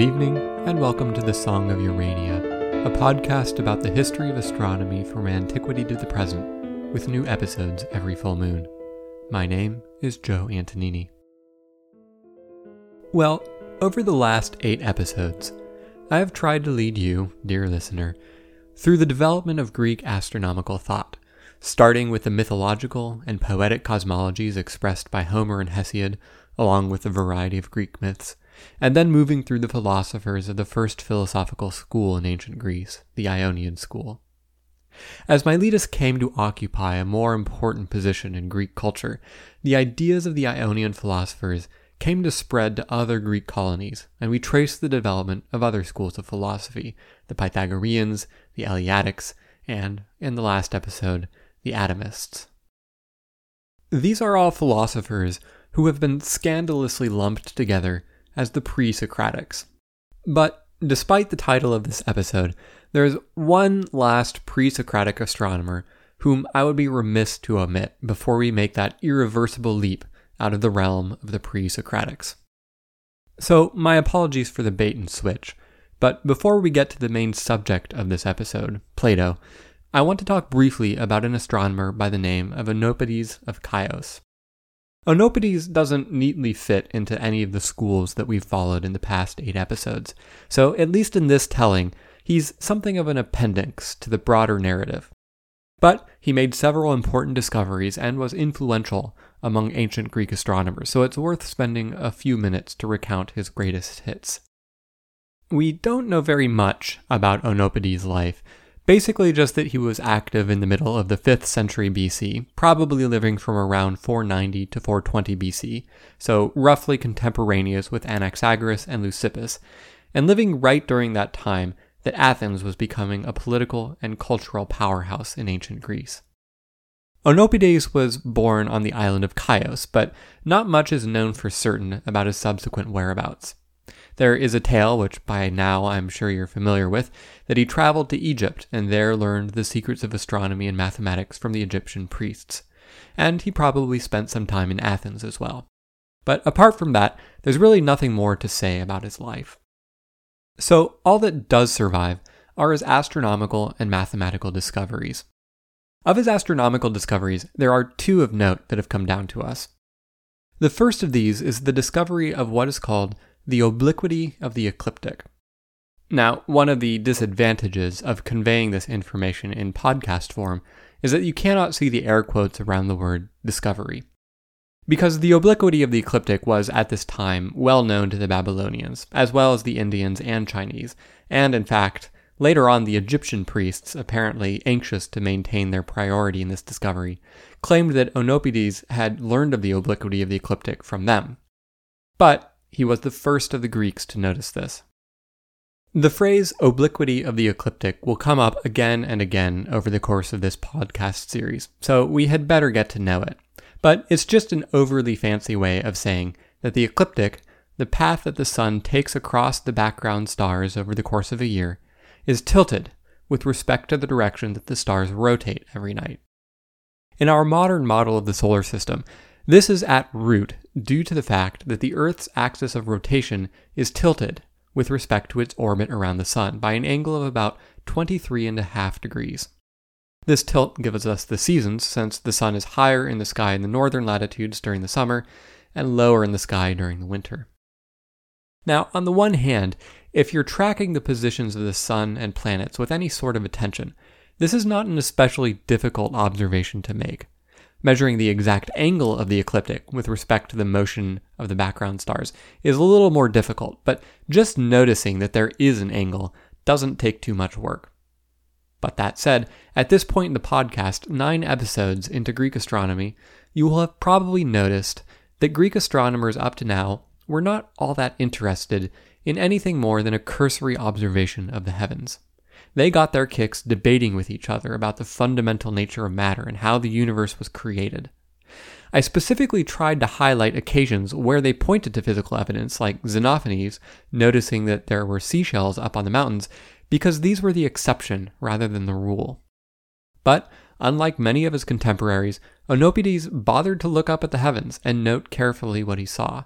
Good evening, and welcome to the Song of Urania, a podcast about the history of astronomy from antiquity to the present, with new episodes every full moon. My name is Joe Antonini. Well, over the last eight episodes, I have tried to lead you, dear listener, through the development of Greek astronomical thought, starting with the mythological and poetic cosmologies expressed by Homer and Hesiod, along with a variety of Greek myths and then moving through the philosophers of the first philosophical school in ancient Greece, the Ionian school. As Miletus came to occupy a more important position in Greek culture, the ideas of the Ionian philosophers came to spread to other Greek colonies, and we trace the development of other schools of philosophy the Pythagoreans, the Eleatics, and, in the last episode, the Atomists. These are all philosophers who have been scandalously lumped together as the pre Socratics. But despite the title of this episode, there is one last pre Socratic astronomer whom I would be remiss to omit before we make that irreversible leap out of the realm of the pre Socratics. So, my apologies for the bait and switch, but before we get to the main subject of this episode, Plato, I want to talk briefly about an astronomer by the name of Oenopides of Chios. Oenopides doesn't neatly fit into any of the schools that we've followed in the past eight episodes, so at least in this telling, he's something of an appendix to the broader narrative. But he made several important discoveries and was influential among ancient Greek astronomers, so it's worth spending a few minutes to recount his greatest hits. We don't know very much about Oenopides' life, Basically, just that he was active in the middle of the 5th century BC, probably living from around 490 to 420 BC, so roughly contemporaneous with Anaxagoras and Leucippus, and living right during that time that Athens was becoming a political and cultural powerhouse in ancient Greece. Oenopides was born on the island of Chios, but not much is known for certain about his subsequent whereabouts. There is a tale, which by now I'm sure you're familiar with, that he traveled to Egypt and there learned the secrets of astronomy and mathematics from the Egyptian priests. And he probably spent some time in Athens as well. But apart from that, there's really nothing more to say about his life. So, all that does survive are his astronomical and mathematical discoveries. Of his astronomical discoveries, there are two of note that have come down to us. The first of these is the discovery of what is called the obliquity of the ecliptic. Now, one of the disadvantages of conveying this information in podcast form is that you cannot see the air quotes around the word discovery. Because the obliquity of the ecliptic was at this time well known to the Babylonians, as well as the Indians and Chinese, and in fact, later on the Egyptian priests, apparently anxious to maintain their priority in this discovery, claimed that Oenopides had learned of the obliquity of the ecliptic from them. But he was the first of the Greeks to notice this. The phrase obliquity of the ecliptic will come up again and again over the course of this podcast series, so we had better get to know it. But it's just an overly fancy way of saying that the ecliptic, the path that the sun takes across the background stars over the course of a year, is tilted with respect to the direction that the stars rotate every night. In our modern model of the solar system, this is at root due to the fact that the Earth's axis of rotation is tilted with respect to its orbit around the Sun by an angle of about 23.5 degrees. This tilt gives us the seasons since the Sun is higher in the sky in the northern latitudes during the summer and lower in the sky during the winter. Now, on the one hand, if you're tracking the positions of the Sun and planets with any sort of attention, this is not an especially difficult observation to make. Measuring the exact angle of the ecliptic with respect to the motion of the background stars is a little more difficult, but just noticing that there is an angle doesn't take too much work. But that said, at this point in the podcast, nine episodes into Greek astronomy, you will have probably noticed that Greek astronomers up to now were not all that interested in anything more than a cursory observation of the heavens. They got their kicks debating with each other about the fundamental nature of matter and how the universe was created. I specifically tried to highlight occasions where they pointed to physical evidence, like Xenophanes noticing that there were seashells up on the mountains, because these were the exception rather than the rule. But, unlike many of his contemporaries, Oenopides bothered to look up at the heavens and note carefully what he saw.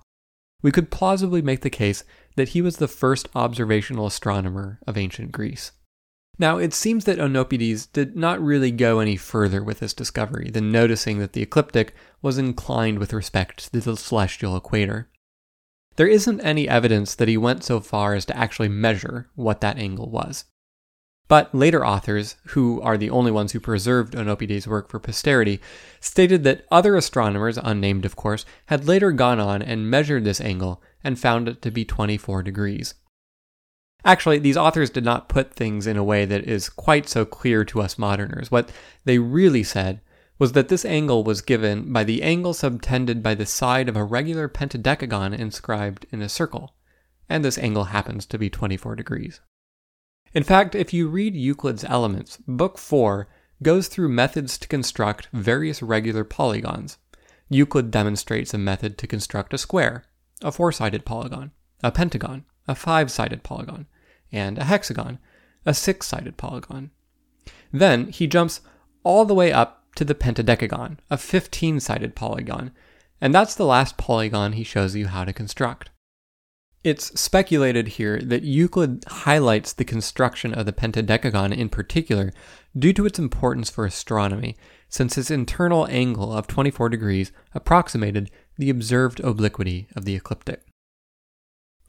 We could plausibly make the case that he was the first observational astronomer of ancient Greece. Now, it seems that Oenopides did not really go any further with this discovery than noticing that the ecliptic was inclined with respect to the celestial equator. There isn't any evidence that he went so far as to actually measure what that angle was. But later authors, who are the only ones who preserved Oenopides' work for posterity, stated that other astronomers, unnamed of course, had later gone on and measured this angle and found it to be 24 degrees. Actually, these authors did not put things in a way that is quite so clear to us moderners. What they really said was that this angle was given by the angle subtended by the side of a regular pentadecagon inscribed in a circle, and this angle happens to be 24 degrees. In fact, if you read Euclid's Elements, Book 4 goes through methods to construct various regular polygons. Euclid demonstrates a method to construct a square, a four sided polygon, a pentagon, a five sided polygon, and a hexagon, a six sided polygon. Then he jumps all the way up to the pentadecagon, a 15 sided polygon, and that's the last polygon he shows you how to construct. It's speculated here that Euclid highlights the construction of the pentadecagon in particular due to its importance for astronomy, since its internal angle of 24 degrees approximated the observed obliquity of the ecliptic.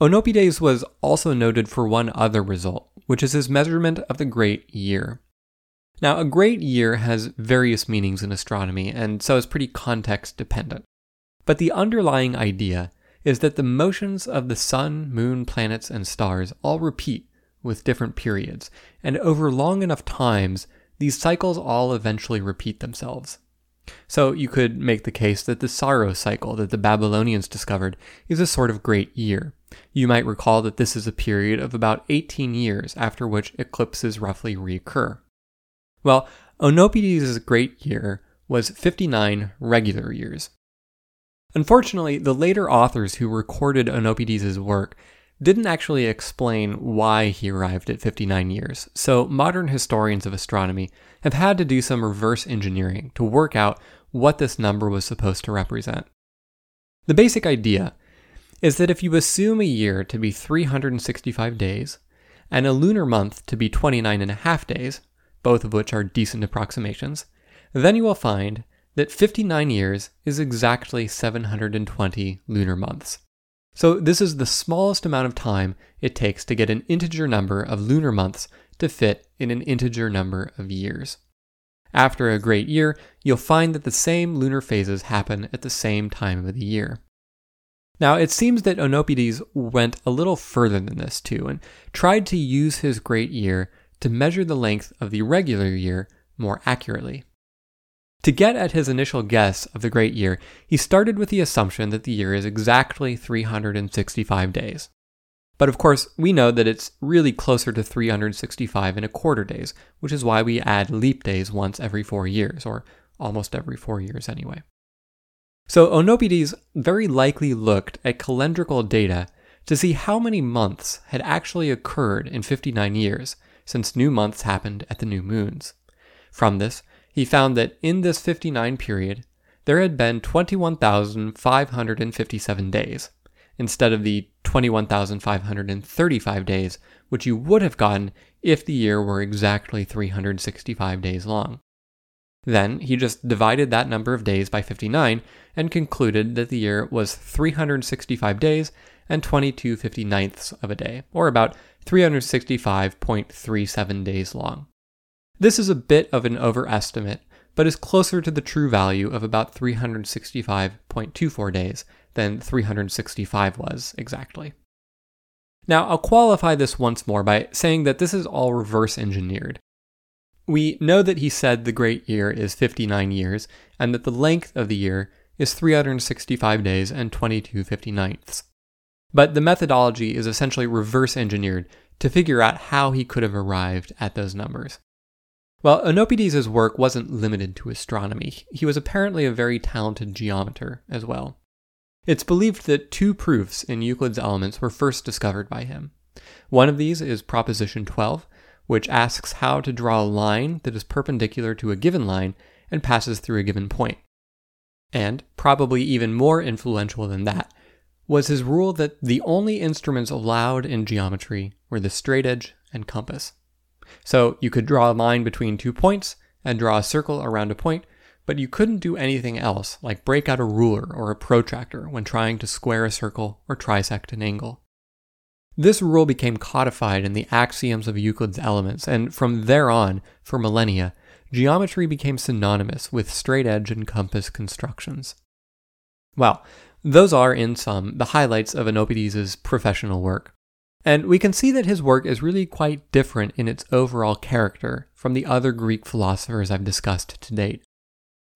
Oenopides was also noted for one other result, which is his measurement of the great year. Now, a great year has various meanings in astronomy, and so is pretty context dependent. But the underlying idea is that the motions of the sun, moon, planets, and stars all repeat with different periods, and over long enough times, these cycles all eventually repeat themselves. So you could make the case that the Saros cycle that the Babylonians discovered is a sort of great year. You might recall that this is a period of about 18 years after which eclipses roughly reoccur. Well, Oenopides' great year was 59 regular years. Unfortunately, the later authors who recorded Oenopides' work didn't actually explain why he arrived at 59 years, so modern historians of astronomy have had to do some reverse engineering to work out what this number was supposed to represent. The basic idea is that if you assume a year to be 365 days and a lunar month to be 29 and a half days, both of which are decent approximations, then you will find that 59 years is exactly 720 lunar months. So, this is the smallest amount of time it takes to get an integer number of lunar months to fit in an integer number of years. After a great year, you'll find that the same lunar phases happen at the same time of the year. Now, it seems that Oenopides went a little further than this too, and tried to use his great year to measure the length of the regular year more accurately. To get at his initial guess of the great year, he started with the assumption that the year is exactly 365 days. But of course, we know that it's really closer to 365 and a quarter days, which is why we add leap days once every four years, or almost every four years anyway. So Oenopides very likely looked at calendrical data to see how many months had actually occurred in 59 years, since new months happened at the new moons. From this, he found that in this 59 period, there had been 21,557 days, instead of the 21,535 days which you would have gotten if the year were exactly 365 days long. Then he just divided that number of days by 59 and concluded that the year was 365 days and 22 59ths of a day, or about 365.37 days long. This is a bit of an overestimate, but is closer to the true value of about 365.24 days than 365 was exactly. Now, I'll qualify this once more by saying that this is all reverse engineered. We know that he said the great year is 59 years, and that the length of the year is 365 days and 22 59ths. But the methodology is essentially reverse engineered to figure out how he could have arrived at those numbers. Well, Oenopides' work wasn't limited to astronomy. He was apparently a very talented geometer as well. It's believed that two proofs in Euclid's Elements were first discovered by him. One of these is Proposition 12, which asks how to draw a line that is perpendicular to a given line and passes through a given point. And, probably even more influential than that, was his rule that the only instruments allowed in geometry were the straight edge and compass. So you could draw a line between two points and draw a circle around a point, but you couldn't do anything else like break out a ruler or a protractor when trying to square a circle or trisect an angle. This rule became codified in the axioms of Euclid's elements, and from there on, for millennia, geometry became synonymous with straight edge and compass constructions. Well, those are, in sum, the highlights of Oenopides' professional work. And we can see that his work is really quite different in its overall character from the other Greek philosophers I've discussed to date.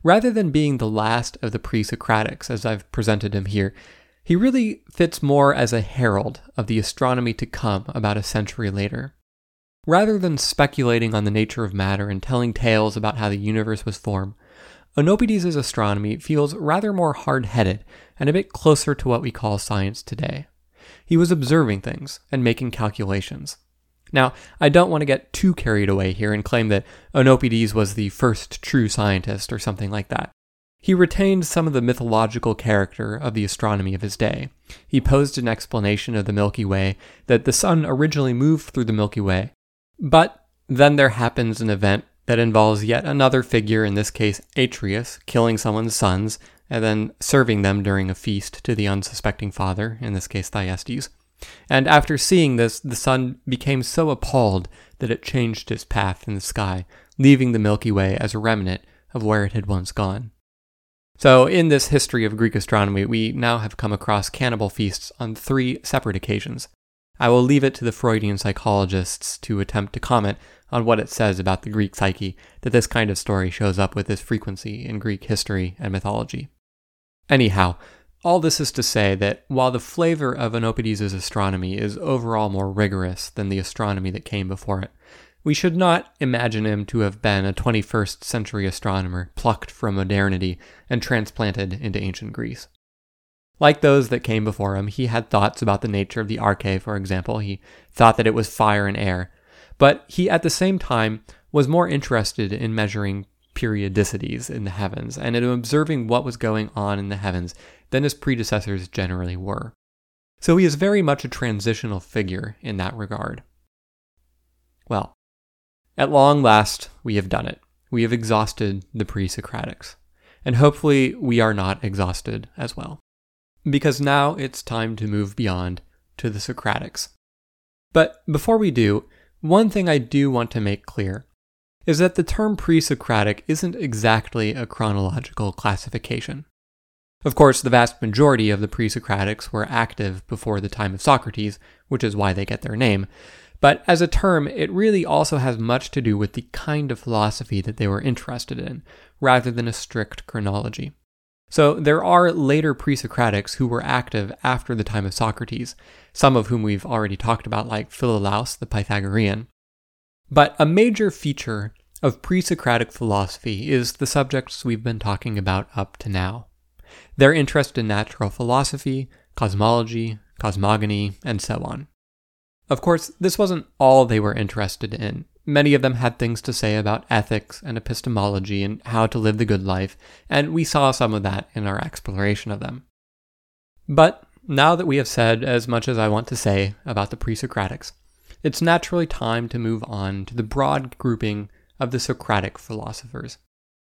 Rather than being the last of the pre Socratics, as I've presented him here, he really fits more as a herald of the astronomy to come about a century later. Rather than speculating on the nature of matter and telling tales about how the universe was formed, Oenopides' astronomy feels rather more hard headed and a bit closer to what we call science today. He was observing things and making calculations. Now, I don't want to get too carried away here and claim that Oenopides was the first true scientist or something like that. He retained some of the mythological character of the astronomy of his day. He posed an explanation of the Milky Way that the sun originally moved through the Milky Way. But then there happens an event that involves yet another figure, in this case Atreus, killing someone's sons and then serving them during a feast to the unsuspecting father, in this case Thyestes. And after seeing this, the sun became so appalled that it changed its path in the sky, leaving the Milky Way as a remnant of where it had once gone. So, in this history of Greek astronomy, we now have come across cannibal feasts on three separate occasions. I will leave it to the Freudian psychologists to attempt to comment on what it says about the Greek psyche that this kind of story shows up with this frequency in Greek history and mythology. Anyhow, all this is to say that while the flavor of Oenopides' astronomy is overall more rigorous than the astronomy that came before it, we should not imagine him to have been a 21st century astronomer plucked from modernity and transplanted into ancient Greece. Like those that came before him, he had thoughts about the nature of the arche, for example. He thought that it was fire and air. But he, at the same time, was more interested in measuring periodicities in the heavens and in observing what was going on in the heavens than his predecessors generally were. So he is very much a transitional figure in that regard. Well, at long last, we have done it. We have exhausted the pre Socratics. And hopefully, we are not exhausted as well. Because now it's time to move beyond to the Socratics. But before we do, one thing I do want to make clear is that the term pre Socratic isn't exactly a chronological classification. Of course, the vast majority of the pre Socratics were active before the time of Socrates, which is why they get their name, but as a term, it really also has much to do with the kind of philosophy that they were interested in, rather than a strict chronology. So there are later pre Socratics who were active after the time of Socrates, some of whom we've already talked about, like Philolaus the Pythagorean. But a major feature of pre Socratic philosophy is the subjects we've been talking about up to now. Their interest in natural philosophy, cosmology, cosmogony, and so on. Of course, this wasn't all they were interested in. Many of them had things to say about ethics and epistemology and how to live the good life, and we saw some of that in our exploration of them. But now that we have said as much as I want to say about the pre Socratics, it's naturally time to move on to the broad grouping of the Socratic philosophers.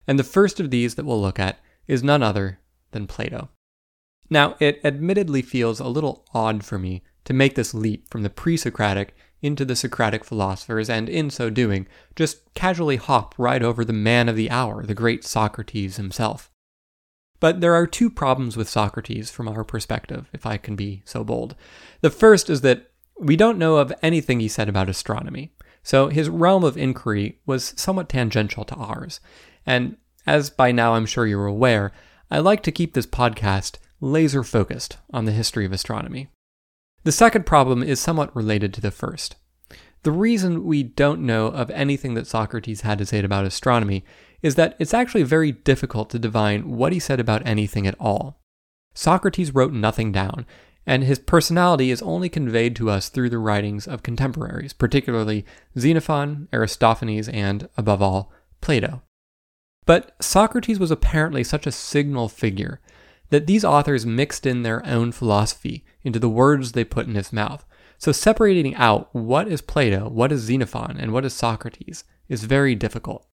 And the first of these that we'll look at is none other than Plato. Now, it admittedly feels a little odd for me to make this leap from the pre Socratic into the Socratic philosophers, and in so doing, just casually hop right over the man of the hour, the great Socrates himself. But there are two problems with Socrates from our perspective, if I can be so bold. The first is that we don't know of anything he said about astronomy, so his realm of inquiry was somewhat tangential to ours. And as by now I'm sure you're aware, I like to keep this podcast laser focused on the history of astronomy. The second problem is somewhat related to the first. The reason we don't know of anything that Socrates had to say about astronomy is that it's actually very difficult to divine what he said about anything at all. Socrates wrote nothing down, and his personality is only conveyed to us through the writings of contemporaries, particularly Xenophon, Aristophanes, and, above all, Plato. But Socrates was apparently such a signal figure that these authors mixed in their own philosophy into the words they put in his mouth. So separating out what is Plato, what is Xenophon, and what is Socrates is very difficult.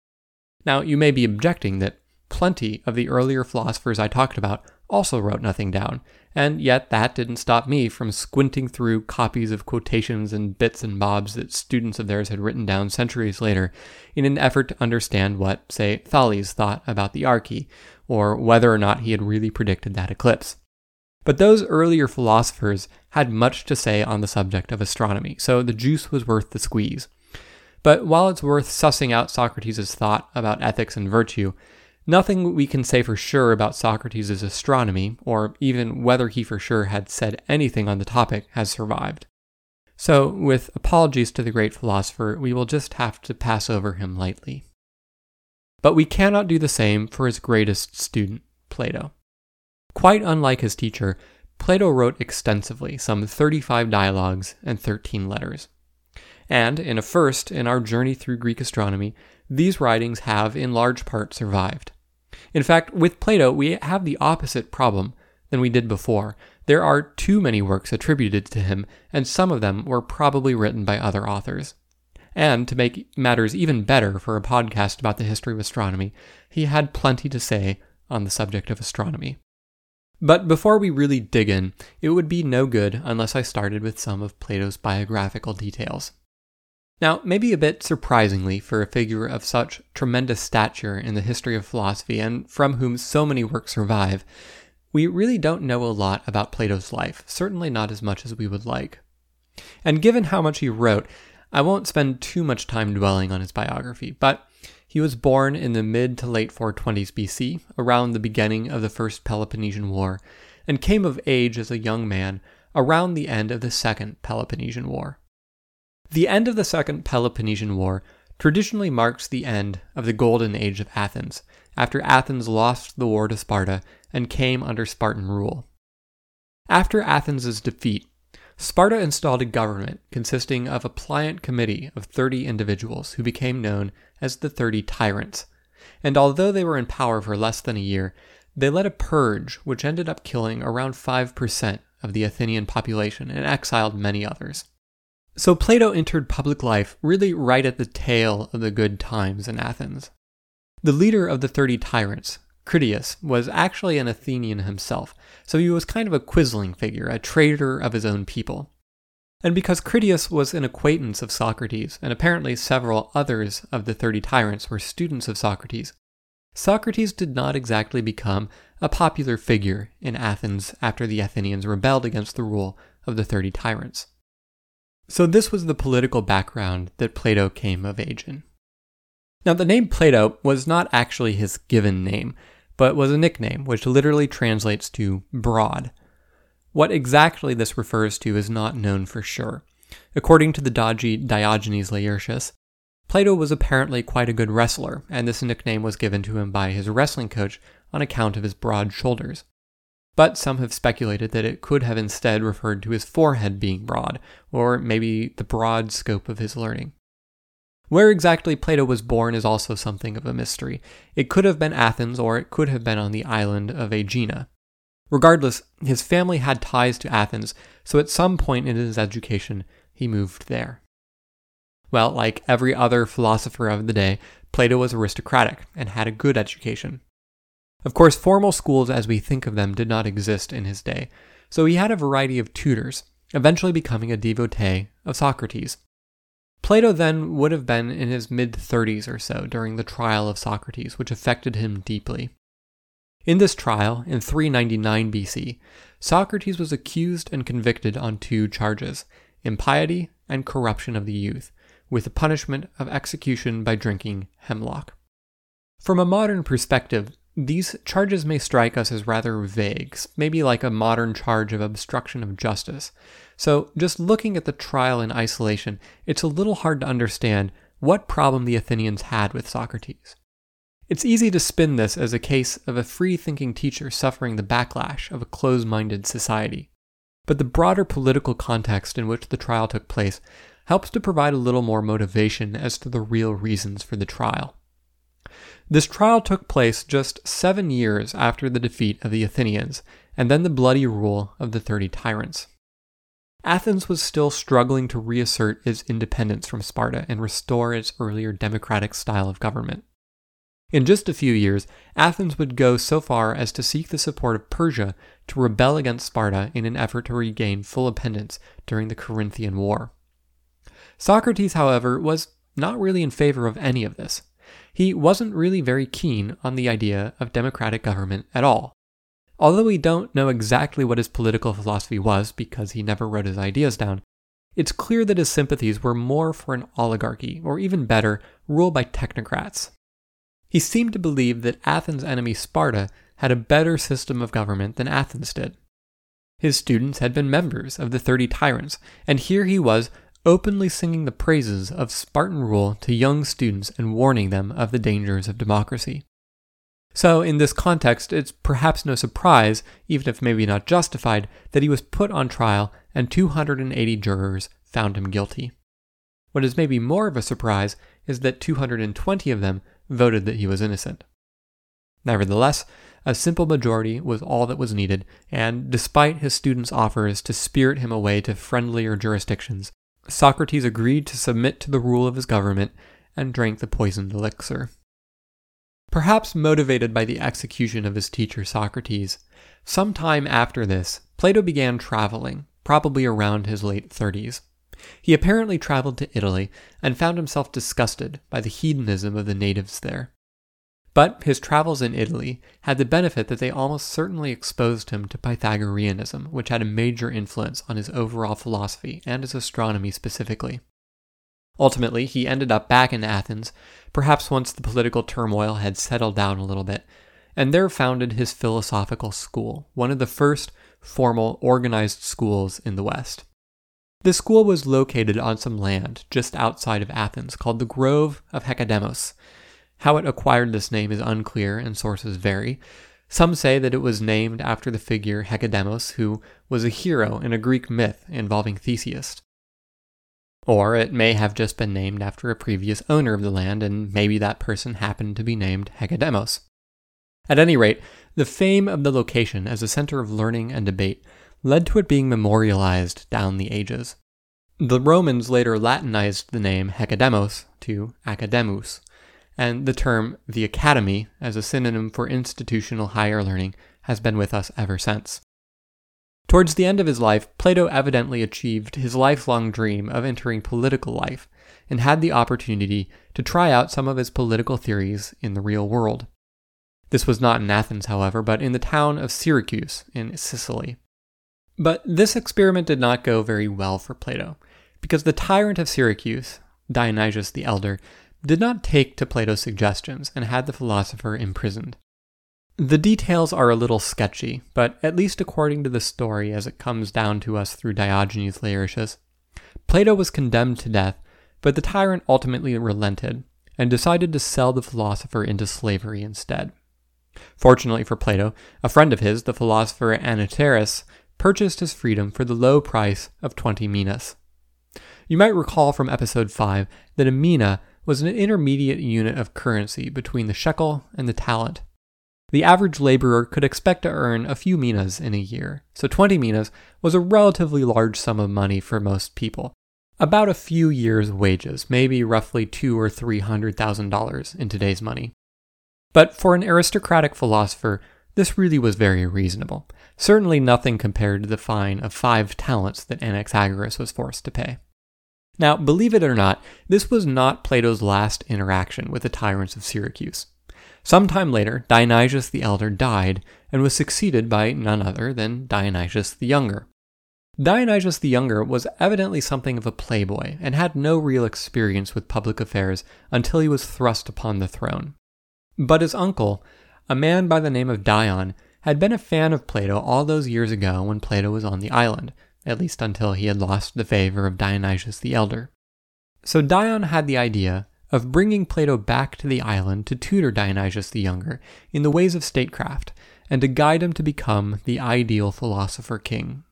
Now, you may be objecting that plenty of the earlier philosophers I talked about also wrote nothing down, and yet that didn't stop me from squinting through copies of quotations and bits and bobs that students of theirs had written down centuries later in an effort to understand what, say, Thales thought about the Arche, or whether or not he had really predicted that eclipse. But those earlier philosophers had much to say on the subject of astronomy, so the juice was worth the squeeze. But while it's worth sussing out Socrates' thought about ethics and virtue, Nothing we can say for sure about Socrates' astronomy, or even whether he for sure had said anything on the topic, has survived. So, with apologies to the great philosopher, we will just have to pass over him lightly. But we cannot do the same for his greatest student, Plato. Quite unlike his teacher, Plato wrote extensively, some 35 dialogues and 13 letters. And, in a first in our journey through Greek astronomy, these writings have in large part survived. In fact, with Plato, we have the opposite problem than we did before. There are too many works attributed to him, and some of them were probably written by other authors. And to make matters even better for a podcast about the history of astronomy, he had plenty to say on the subject of astronomy. But before we really dig in, it would be no good unless I started with some of Plato's biographical details. Now, maybe a bit surprisingly for a figure of such tremendous stature in the history of philosophy and from whom so many works survive, we really don't know a lot about Plato's life, certainly not as much as we would like. And given how much he wrote, I won't spend too much time dwelling on his biography, but he was born in the mid to late 420s BC, around the beginning of the First Peloponnesian War, and came of age as a young man around the end of the Second Peloponnesian War. The end of the Second Peloponnesian War traditionally marks the end of the golden age of Athens, after Athens lost the war to Sparta and came under Spartan rule. After Athens' defeat, Sparta installed a government consisting of a pliant committee of 30 individuals who became known as the 30 tyrants. And although they were in power for less than a year, they led a purge which ended up killing around 5% of the Athenian population and exiled many others. So Plato entered public life really right at the tail of the good times in Athens. The leader of the 30 tyrants, Critias, was actually an Athenian himself, so he was kind of a quisling figure, a traitor of his own people. And because Critias was an acquaintance of Socrates, and apparently several others of the 30 tyrants were students of Socrates, Socrates did not exactly become a popular figure in Athens after the Athenians rebelled against the rule of the 30 tyrants. So, this was the political background that Plato came of age in. Now, the name Plato was not actually his given name, but was a nickname, which literally translates to broad. What exactly this refers to is not known for sure. According to the dodgy Diogenes Laertius, Plato was apparently quite a good wrestler, and this nickname was given to him by his wrestling coach on account of his broad shoulders but some have speculated that it could have instead referred to his forehead being broad, or maybe the broad scope of his learning. Where exactly Plato was born is also something of a mystery. It could have been Athens, or it could have been on the island of Aegina. Regardless, his family had ties to Athens, so at some point in his education, he moved there. Well, like every other philosopher of the day, Plato was aristocratic and had a good education. Of course, formal schools as we think of them did not exist in his day, so he had a variety of tutors, eventually becoming a devotee of Socrates. Plato then would have been in his mid 30s or so during the trial of Socrates, which affected him deeply. In this trial, in 399 BC, Socrates was accused and convicted on two charges impiety and corruption of the youth, with the punishment of execution by drinking hemlock. From a modern perspective, these charges may strike us as rather vague, maybe like a modern charge of obstruction of justice. So, just looking at the trial in isolation, it's a little hard to understand what problem the Athenians had with Socrates. It's easy to spin this as a case of a free thinking teacher suffering the backlash of a close minded society. But the broader political context in which the trial took place helps to provide a little more motivation as to the real reasons for the trial. This trial took place just seven years after the defeat of the Athenians, and then the bloody rule of the Thirty Tyrants. Athens was still struggling to reassert its independence from Sparta and restore its earlier democratic style of government. In just a few years, Athens would go so far as to seek the support of Persia to rebel against Sparta in an effort to regain full independence during the Corinthian War. Socrates, however, was not really in favor of any of this. He wasn't really very keen on the idea of democratic government at all. Although we don't know exactly what his political philosophy was because he never wrote his ideas down, it's clear that his sympathies were more for an oligarchy, or even better, rule by technocrats. He seemed to believe that Athens' enemy Sparta had a better system of government than Athens did. His students had been members of the Thirty Tyrants, and here he was openly singing the praises of Spartan rule to young students and warning them of the dangers of democracy. So, in this context, it's perhaps no surprise, even if maybe not justified, that he was put on trial and 280 jurors found him guilty. What is maybe more of a surprise is that 220 of them voted that he was innocent. Nevertheless, a simple majority was all that was needed, and despite his students' offers to spirit him away to friendlier jurisdictions, Socrates agreed to submit to the rule of his government and drank the poisoned elixir. Perhaps motivated by the execution of his teacher Socrates, some time after this, Plato began traveling, probably around his late 30s. He apparently traveled to Italy and found himself disgusted by the hedonism of the natives there. But his travels in Italy had the benefit that they almost certainly exposed him to Pythagoreanism, which had a major influence on his overall philosophy and his astronomy specifically. Ultimately, he ended up back in Athens, perhaps once the political turmoil had settled down a little bit, and there founded his philosophical school, one of the first formal organized schools in the West. The school was located on some land just outside of Athens called the Grove of Hecademos. How it acquired this name is unclear and sources vary. Some say that it was named after the figure Hecademos, who was a hero in a Greek myth involving Theseus. Or it may have just been named after a previous owner of the land, and maybe that person happened to be named Hecademos. At any rate, the fame of the location as a center of learning and debate led to it being memorialized down the ages. The Romans later Latinized the name Hecademos to Academus, and the term the academy as a synonym for institutional higher learning has been with us ever since. Towards the end of his life, Plato evidently achieved his lifelong dream of entering political life and had the opportunity to try out some of his political theories in the real world. This was not in Athens, however, but in the town of Syracuse in Sicily. But this experiment did not go very well for Plato, because the tyrant of Syracuse, Dionysius the Elder, did not take to Plato's suggestions and had the philosopher imprisoned. The details are a little sketchy, but at least according to the story as it comes down to us through Diogenes Laertius, Plato was condemned to death, but the tyrant ultimately relented and decided to sell the philosopher into slavery instead. Fortunately for Plato, a friend of his, the philosopher Anniceris, purchased his freedom for the low price of 20 minas. You might recall from episode 5 that a mina was an intermediate unit of currency between the shekel and the talent. The average laborer could expect to earn a few minas in a year, so 20 minas was a relatively large sum of money for most people. About a few years' wages, maybe roughly two or three hundred thousand dollars in today's money. But for an aristocratic philosopher, this really was very reasonable. Certainly nothing compared to the fine of five talents that Anaxagoras was forced to pay. Now, believe it or not, this was not Plato's last interaction with the tyrants of Syracuse. Sometime later, Dionysius the Elder died and was succeeded by none other than Dionysius the Younger. Dionysius the Younger was evidently something of a playboy and had no real experience with public affairs until he was thrust upon the throne. But his uncle, a man by the name of Dion, had been a fan of Plato all those years ago when Plato was on the island, at least until he had lost the favor of Dionysius the Elder. So Dion had the idea of bringing Plato back to the island to tutor Dionysius the Younger in the ways of statecraft and to guide him to become the ideal philosopher king.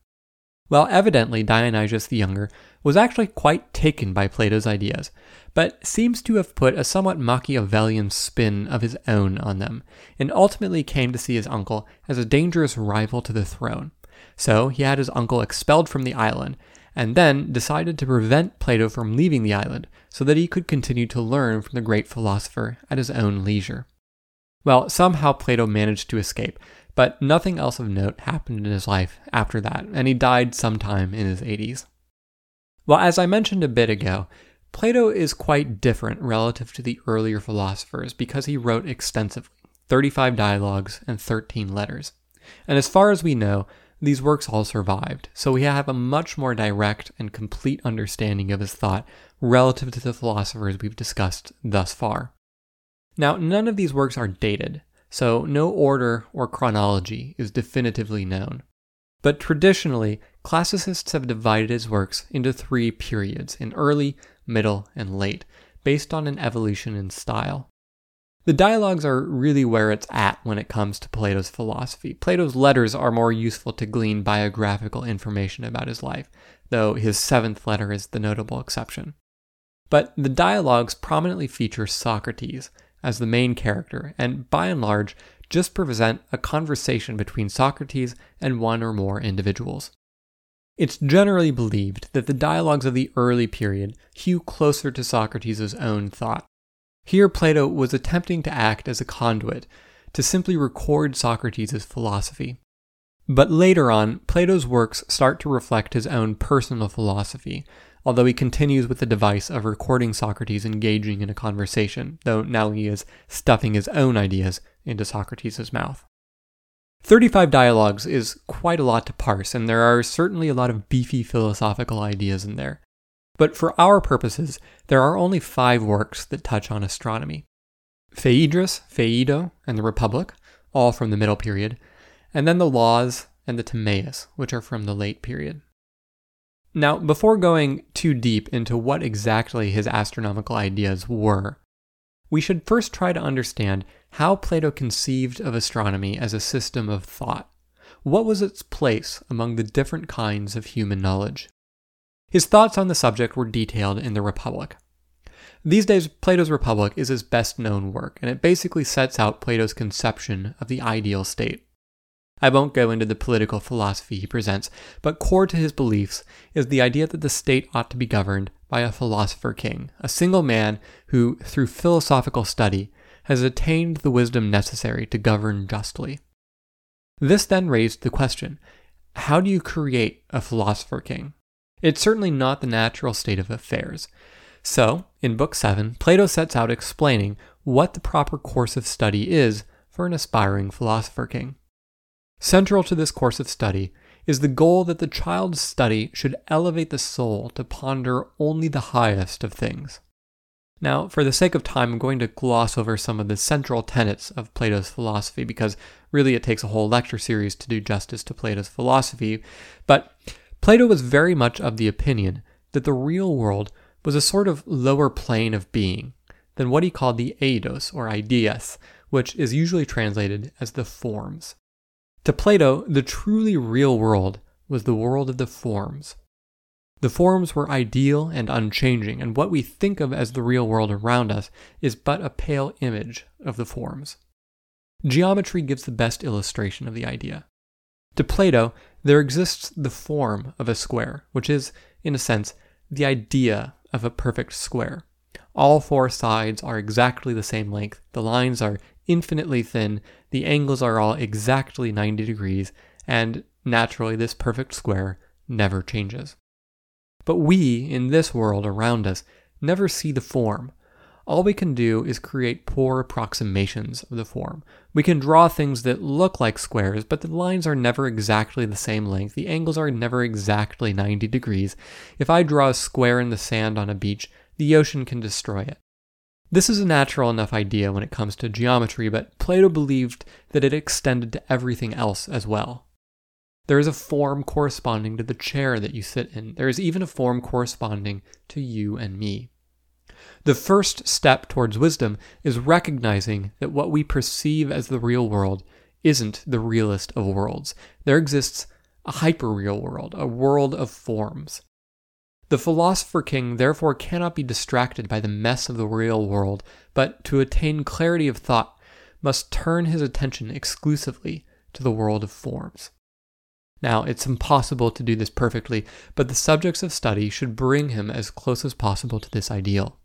Well, evidently, Dionysius the Younger was actually quite taken by Plato's ideas, but seems to have put a somewhat Machiavellian spin of his own on them, and ultimately came to see his uncle as a dangerous rival to the throne. So he had his uncle expelled from the island, and then decided to prevent Plato from leaving the island so that he could continue to learn from the great philosopher at his own leisure. Well, somehow Plato managed to escape, but nothing else of note happened in his life after that, and he died sometime in his 80s. Well, as I mentioned a bit ago, Plato is quite different relative to the earlier philosophers because he wrote extensively 35 dialogues and 13 letters. And as far as we know, these works all survived, so we have a much more direct and complete understanding of his thought relative to the philosophers we've discussed thus far. Now, none of these works are dated, so no order or chronology is definitively known. But traditionally, classicists have divided his works into three periods in early, middle, and late, based on an evolution in style. The dialogues are really where it's at when it comes to Plato's philosophy. Plato's letters are more useful to glean biographical information about his life, though his seventh letter is the notable exception. But the dialogues prominently feature Socrates, as the main character, and by and large, just present a conversation between Socrates and one or more individuals. It's generally believed that the dialogues of the early period hew closer to Socrates' own thought. Here, Plato was attempting to act as a conduit, to simply record Socrates' philosophy. But later on, Plato's works start to reflect his own personal philosophy, although he continues with the device of recording Socrates engaging in a conversation, though now he is stuffing his own ideas into Socrates' mouth. 35 dialogues is quite a lot to parse, and there are certainly a lot of beefy philosophical ideas in there. But for our purposes, there are only five works that touch on astronomy Phaedrus, Phaedo, and the Republic, all from the Middle Period, and then the Laws and the Timaeus, which are from the Late Period. Now, before going too deep into what exactly his astronomical ideas were, we should first try to understand how Plato conceived of astronomy as a system of thought. What was its place among the different kinds of human knowledge? His thoughts on the subject were detailed in the Republic. These days, Plato's Republic is his best known work, and it basically sets out Plato's conception of the ideal state. I won't go into the political philosophy he presents, but core to his beliefs is the idea that the state ought to be governed by a philosopher king, a single man who, through philosophical study, has attained the wisdom necessary to govern justly. This then raised the question how do you create a philosopher king? It's certainly not the natural state of affairs. So, in Book 7, Plato sets out explaining what the proper course of study is for an aspiring philosopher king. Central to this course of study is the goal that the child's study should elevate the soul to ponder only the highest of things. Now, for the sake of time, I'm going to gloss over some of the central tenets of Plato's philosophy because really it takes a whole lecture series to do justice to Plato's philosophy. But Plato was very much of the opinion that the real world was a sort of lower plane of being than what he called the eidos or ideas, which is usually translated as the forms. To Plato, the truly real world was the world of the forms. The forms were ideal and unchanging, and what we think of as the real world around us is but a pale image of the forms. Geometry gives the best illustration of the idea. To Plato, there exists the form of a square, which is, in a sense, the idea of a perfect square. All four sides are exactly the same length, the lines are infinitely thin, the angles are all exactly 90 degrees, and naturally, this perfect square never changes. But we, in this world around us, never see the form. All we can do is create poor approximations of the form. We can draw things that look like squares, but the lines are never exactly the same length. The angles are never exactly 90 degrees. If I draw a square in the sand on a beach, the ocean can destroy it. This is a natural enough idea when it comes to geometry, but Plato believed that it extended to everything else as well. There is a form corresponding to the chair that you sit in. There is even a form corresponding to you and me. The first step towards wisdom is recognizing that what we perceive as the real world isn't the realest of worlds. There exists a hyperreal world, a world of forms. The philosopher king therefore cannot be distracted by the mess of the real world, but to attain clarity of thought must turn his attention exclusively to the world of forms. Now, it's impossible to do this perfectly, but the subjects of study should bring him as close as possible to this ideal.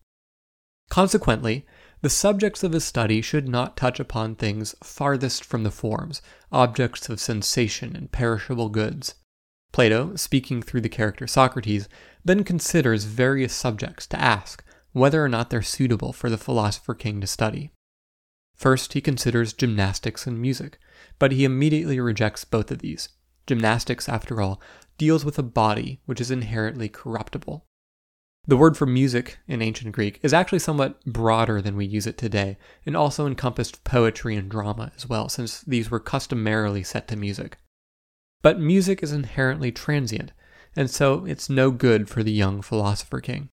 Consequently, the subjects of his study should not touch upon things farthest from the forms, objects of sensation and perishable goods. Plato, speaking through the character Socrates, then considers various subjects to ask whether or not they're suitable for the philosopher king to study. First, he considers gymnastics and music, but he immediately rejects both of these. Gymnastics, after all, deals with a body which is inherently corruptible. The word for music in ancient Greek is actually somewhat broader than we use it today, and also encompassed poetry and drama as well, since these were customarily set to music. But music is inherently transient, and so it's no good for the young philosopher king.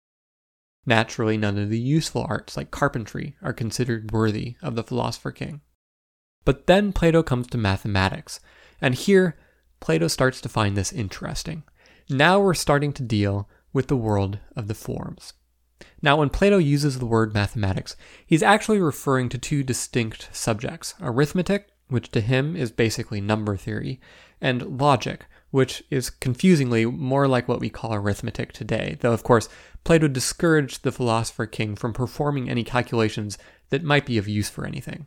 Naturally, none of the useful arts like carpentry are considered worthy of the philosopher king. But then Plato comes to mathematics, and here Plato starts to find this interesting. Now we're starting to deal with the world of the forms. Now, when Plato uses the word mathematics, he's actually referring to two distinct subjects arithmetic, which to him is basically number theory, and logic, which is confusingly more like what we call arithmetic today, though, of course, Plato discouraged the philosopher king from performing any calculations that might be of use for anything.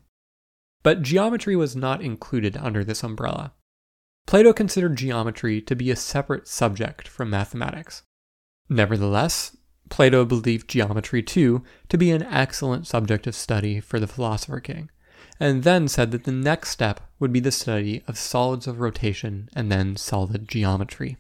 But geometry was not included under this umbrella. Plato considered geometry to be a separate subject from mathematics. Nevertheless, Plato believed geometry too to be an excellent subject of study for the philosopher king, and then said that the next step would be the study of solids of rotation and then solid geometry.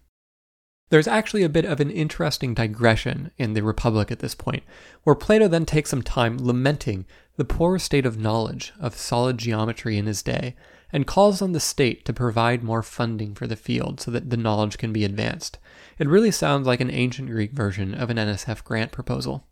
There's actually a bit of an interesting digression in the Republic at this point, where Plato then takes some time lamenting the poor state of knowledge of solid geometry in his day and calls on the state to provide more funding for the field so that the knowledge can be advanced. It really sounds like an ancient Greek version of an NSF grant proposal.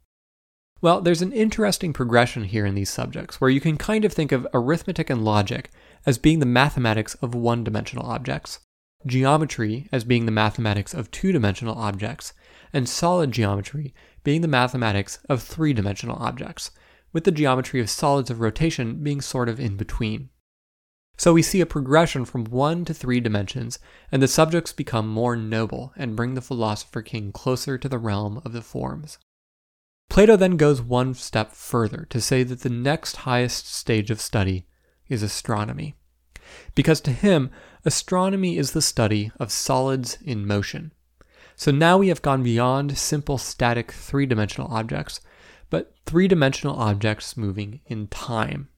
Well, there's an interesting progression here in these subjects, where you can kind of think of arithmetic and logic as being the mathematics of one dimensional objects, geometry as being the mathematics of two dimensional objects, and solid geometry being the mathematics of three dimensional objects, with the geometry of solids of rotation being sort of in between. So we see a progression from one to three dimensions, and the subjects become more noble and bring the philosopher king closer to the realm of the forms. Plato then goes one step further to say that the next highest stage of study is astronomy. Because to him, astronomy is the study of solids in motion. So now we have gone beyond simple static three dimensional objects, but three dimensional objects moving in time.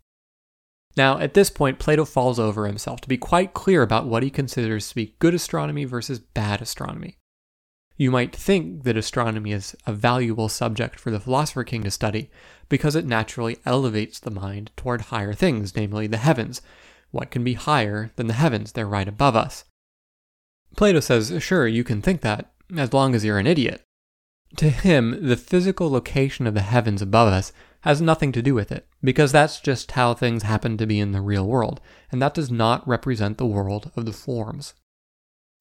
Now, at this point, Plato falls over himself to be quite clear about what he considers to be good astronomy versus bad astronomy. You might think that astronomy is a valuable subject for the philosopher king to study because it naturally elevates the mind toward higher things, namely the heavens. What can be higher than the heavens? They're right above us. Plato says, sure, you can think that, as long as you're an idiot. To him, the physical location of the heavens above us has nothing to do with it, because that's just how things happen to be in the real world, and that does not represent the world of the forms.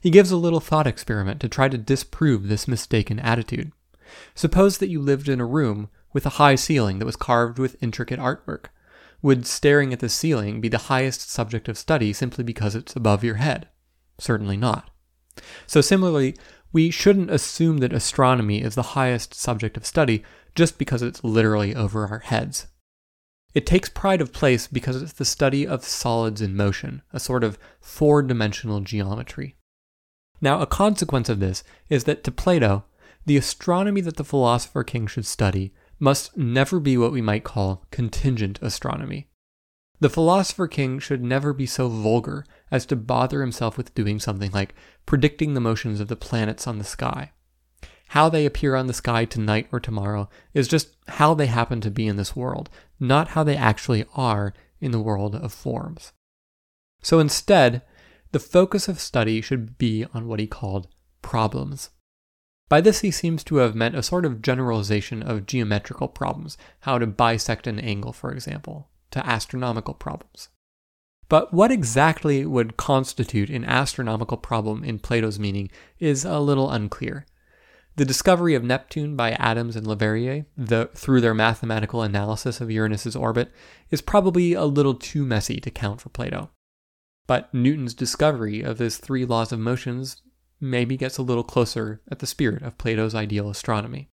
He gives a little thought experiment to try to disprove this mistaken attitude. Suppose that you lived in a room with a high ceiling that was carved with intricate artwork. Would staring at the ceiling be the highest subject of study simply because it's above your head? Certainly not. So, similarly, we shouldn't assume that astronomy is the highest subject of study just because it's literally over our heads. It takes pride of place because it's the study of solids in motion, a sort of four dimensional geometry. Now, a consequence of this is that to Plato, the astronomy that the philosopher king should study must never be what we might call contingent astronomy. The philosopher king should never be so vulgar as to bother himself with doing something like predicting the motions of the planets on the sky. How they appear on the sky tonight or tomorrow is just how they happen to be in this world, not how they actually are in the world of forms. So instead, the focus of study should be on what he called problems. By this, he seems to have meant a sort of generalization of geometrical problems, how to bisect an angle, for example, to astronomical problems. But what exactly would constitute an astronomical problem in Plato's meaning is a little unclear. The discovery of Neptune by Adams and Leverrier, the, through their mathematical analysis of Uranus's orbit, is probably a little too messy to count for Plato. But Newton's discovery of his three laws of motions maybe gets a little closer at the spirit of Plato's ideal astronomy.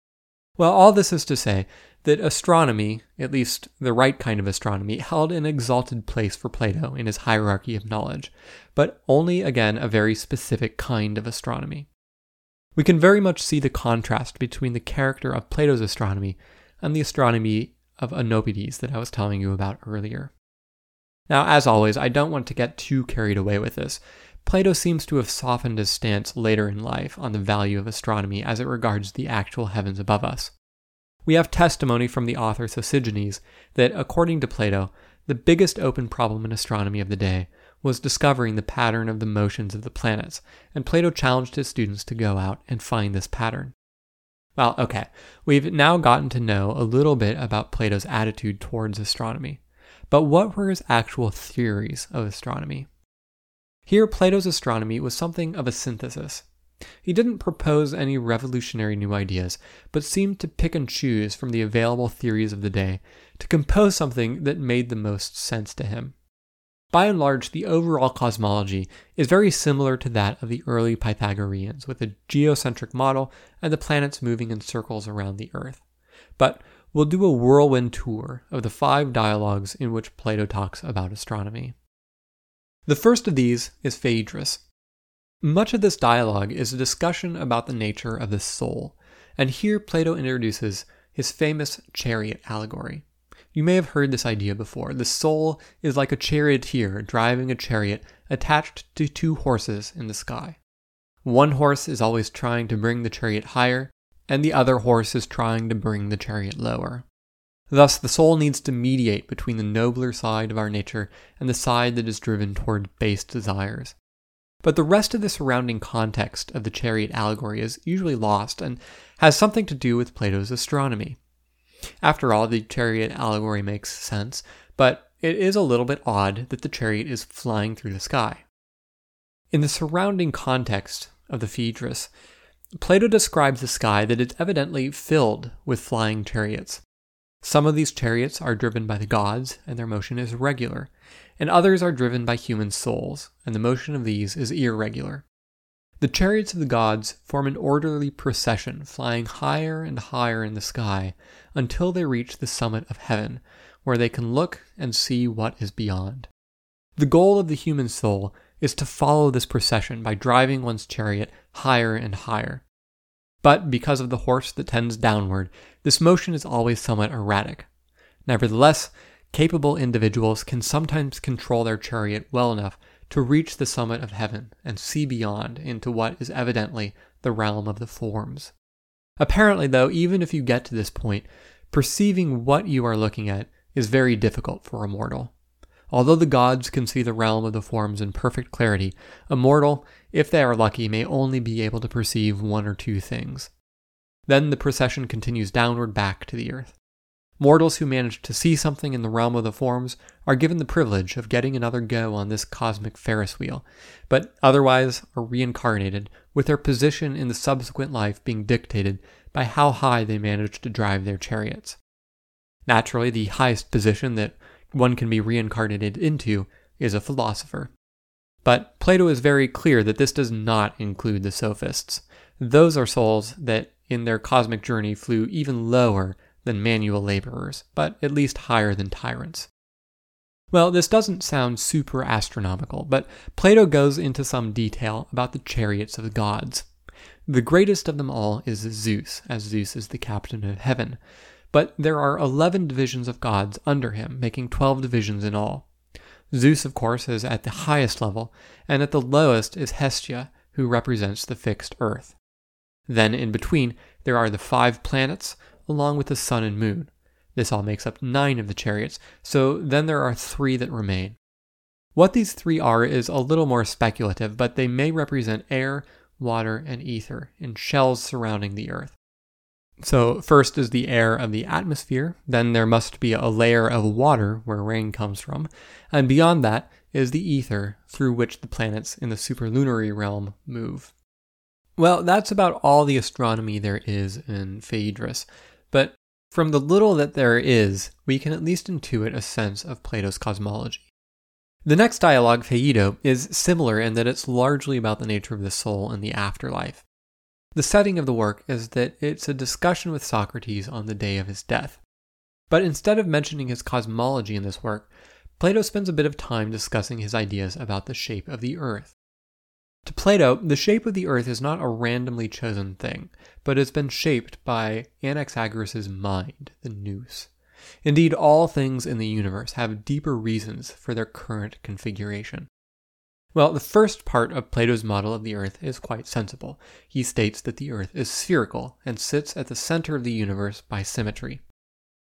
Well, all this is to say that astronomy, at least the right kind of astronomy, held an exalted place for Plato in his hierarchy of knowledge, but only again a very specific kind of astronomy. We can very much see the contrast between the character of Plato's astronomy and the astronomy of Oenopides that I was telling you about earlier. Now, as always, I don't want to get too carried away with this. Plato seems to have softened his stance later in life on the value of astronomy as it regards the actual heavens above us. We have testimony from the author Sosigenes that, according to Plato, the biggest open problem in astronomy of the day was discovering the pattern of the motions of the planets, and Plato challenged his students to go out and find this pattern. Well, okay, we've now gotten to know a little bit about Plato's attitude towards astronomy. But what were his actual theories of astronomy? Here, Plato's astronomy was something of a synthesis. He didn't propose any revolutionary new ideas, but seemed to pick and choose from the available theories of the day to compose something that made the most sense to him. By and large, the overall cosmology is very similar to that of the early Pythagoreans, with a geocentric model and the planets moving in circles around the Earth. But we'll do a whirlwind tour of the five dialogues in which Plato talks about astronomy. The first of these is Phaedrus. Much of this dialogue is a discussion about the nature of the soul, and here Plato introduces his famous chariot allegory. You may have heard this idea before. The soul is like a charioteer driving a chariot attached to two horses in the sky. One horse is always trying to bring the chariot higher, and the other horse is trying to bring the chariot lower. Thus, the soul needs to mediate between the nobler side of our nature and the side that is driven toward base desires. But the rest of the surrounding context of the chariot allegory is usually lost and has something to do with Plato's astronomy. After all, the chariot allegory makes sense, but it is a little bit odd that the chariot is flying through the sky. In the surrounding context of the Phaedrus, Plato describes the sky that is evidently filled with flying chariots. Some of these chariots are driven by the gods, and their motion is regular, and others are driven by human souls, and the motion of these is irregular. The chariots of the gods form an orderly procession, flying higher and higher in the sky until they reach the summit of heaven, where they can look and see what is beyond. The goal of the human soul is to follow this procession by driving one's chariot higher and higher. But because of the horse that tends downward, this motion is always somewhat erratic. Nevertheless, capable individuals can sometimes control their chariot well enough to reach the summit of heaven and see beyond into what is evidently the realm of the forms. Apparently, though, even if you get to this point, perceiving what you are looking at is very difficult for a mortal. Although the gods can see the realm of the forms in perfect clarity, a mortal, if they are lucky, may only be able to perceive one or two things. Then the procession continues downward back to the earth. Mortals who manage to see something in the realm of the forms are given the privilege of getting another go on this cosmic Ferris wheel, but otherwise are reincarnated, with their position in the subsequent life being dictated by how high they manage to drive their chariots. Naturally, the highest position that one can be reincarnated into is a philosopher. But Plato is very clear that this does not include the sophists. Those are souls that, in their cosmic journey, flew even lower than manual laborers, but at least higher than tyrants. Well, this doesn't sound super astronomical, but Plato goes into some detail about the chariots of the gods. The greatest of them all is Zeus, as Zeus is the captain of heaven, but there are 11 divisions of gods under him, making 12 divisions in all. Zeus, of course, is at the highest level, and at the lowest is Hestia, who represents the fixed earth. Then, in between, there are the five planets, along with the sun and moon. This all makes up nine of the chariots, so then there are three that remain. What these three are is a little more speculative, but they may represent air, water, and ether in shells surrounding the Earth. So, first is the air of the atmosphere, then there must be a layer of water where rain comes from, and beyond that is the ether through which the planets in the superlunary realm move. Well, that's about all the astronomy there is in Phaedrus, but from the little that there is, we can at least intuit a sense of Plato's cosmology. The next dialogue, Phaedo, is similar in that it's largely about the nature of the soul and the afterlife. The setting of the work is that it's a discussion with Socrates on the day of his death. But instead of mentioning his cosmology in this work, Plato spends a bit of time discussing his ideas about the shape of the earth. To Plato, the shape of the earth is not a randomly chosen thing, but has been shaped by Anaxagoras' mind, the nous. Indeed, all things in the universe have deeper reasons for their current configuration. Well, the first part of Plato's model of the Earth is quite sensible. He states that the Earth is spherical and sits at the center of the universe by symmetry.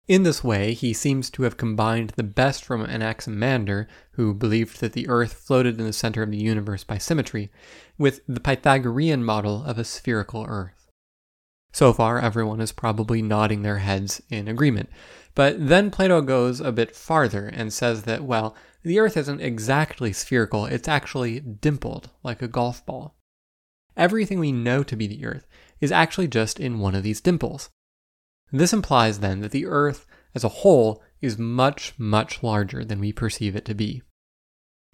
In this way, he seems to have combined the best from Anaximander, who believed that the Earth floated in the center of the universe by symmetry, with the Pythagorean model of a spherical Earth. So far, everyone is probably nodding their heads in agreement. But then Plato goes a bit farther and says that, well, the Earth isn't exactly spherical, it's actually dimpled, like a golf ball. Everything we know to be the Earth is actually just in one of these dimples. This implies then that the Earth as a whole is much, much larger than we perceive it to be.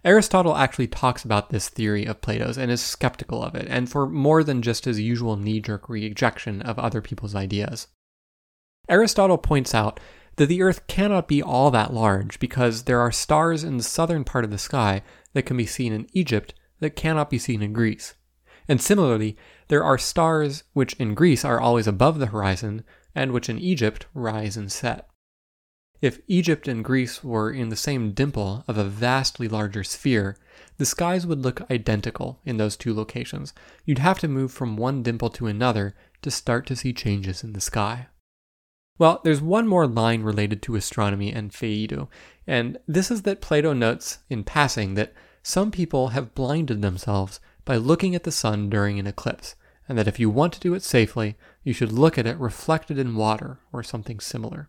Aristotle actually talks about this theory of Plato's and is skeptical of it, and for more than just his usual knee jerk rejection of other people's ideas. Aristotle points out that the Earth cannot be all that large because there are stars in the southern part of the sky that can be seen in Egypt that cannot be seen in Greece. And similarly, there are stars which in Greece are always above the horizon and which in Egypt rise and set. If Egypt and Greece were in the same dimple of a vastly larger sphere, the skies would look identical in those two locations. You'd have to move from one dimple to another to start to see changes in the sky. Well, there's one more line related to astronomy and Phaedo, and this is that Plato notes in passing that some people have blinded themselves by looking at the sun during an eclipse, and that if you want to do it safely, you should look at it reflected in water or something similar.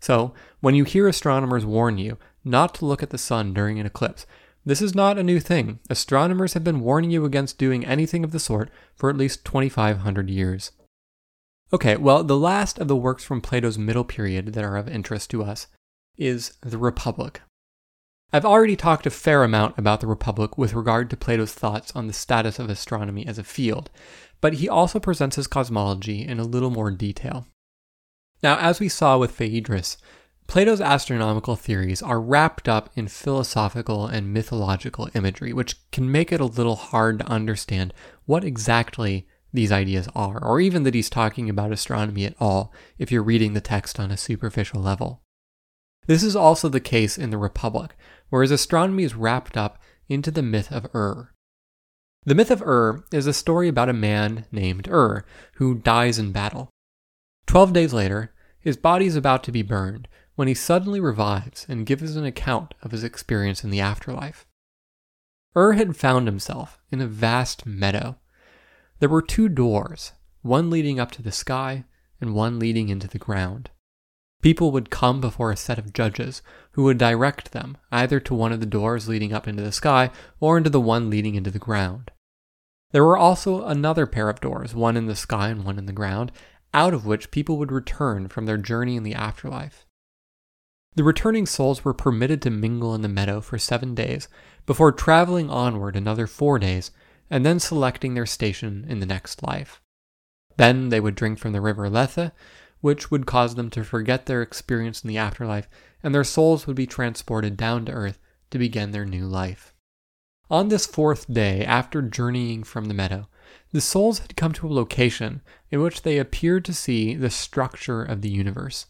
So, when you hear astronomers warn you not to look at the sun during an eclipse, this is not a new thing. Astronomers have been warning you against doing anything of the sort for at least 2,500 years. Okay, well, the last of the works from Plato's middle period that are of interest to us is the Republic. I've already talked a fair amount about the Republic with regard to Plato's thoughts on the status of astronomy as a field, but he also presents his cosmology in a little more detail. Now, as we saw with Phaedrus, Plato's astronomical theories are wrapped up in philosophical and mythological imagery, which can make it a little hard to understand what exactly these ideas are, or even that he's talking about astronomy at all if you're reading the text on a superficial level. This is also the case in the Republic, whereas astronomy is wrapped up into the myth of Ur. The myth of Ur is a story about a man named Ur who dies in battle. Twelve days later, his body is about to be burned when he suddenly revives and gives an account of his experience in the afterlife. Ur had found himself in a vast meadow there were two doors, one leading up to the sky and one leading into the ground. People would come before a set of judges who would direct them either to one of the doors leading up into the sky or into the one leading into the ground. There were also another pair of doors, one in the sky and one in the ground, out of which people would return from their journey in the afterlife. The returning souls were permitted to mingle in the meadow for seven days before traveling onward another four days and then selecting their station in the next life. Then they would drink from the river Lethe, which would cause them to forget their experience in the afterlife, and their souls would be transported down to earth to begin their new life. On this fourth day, after journeying from the meadow, the souls had come to a location in which they appeared to see the structure of the universe.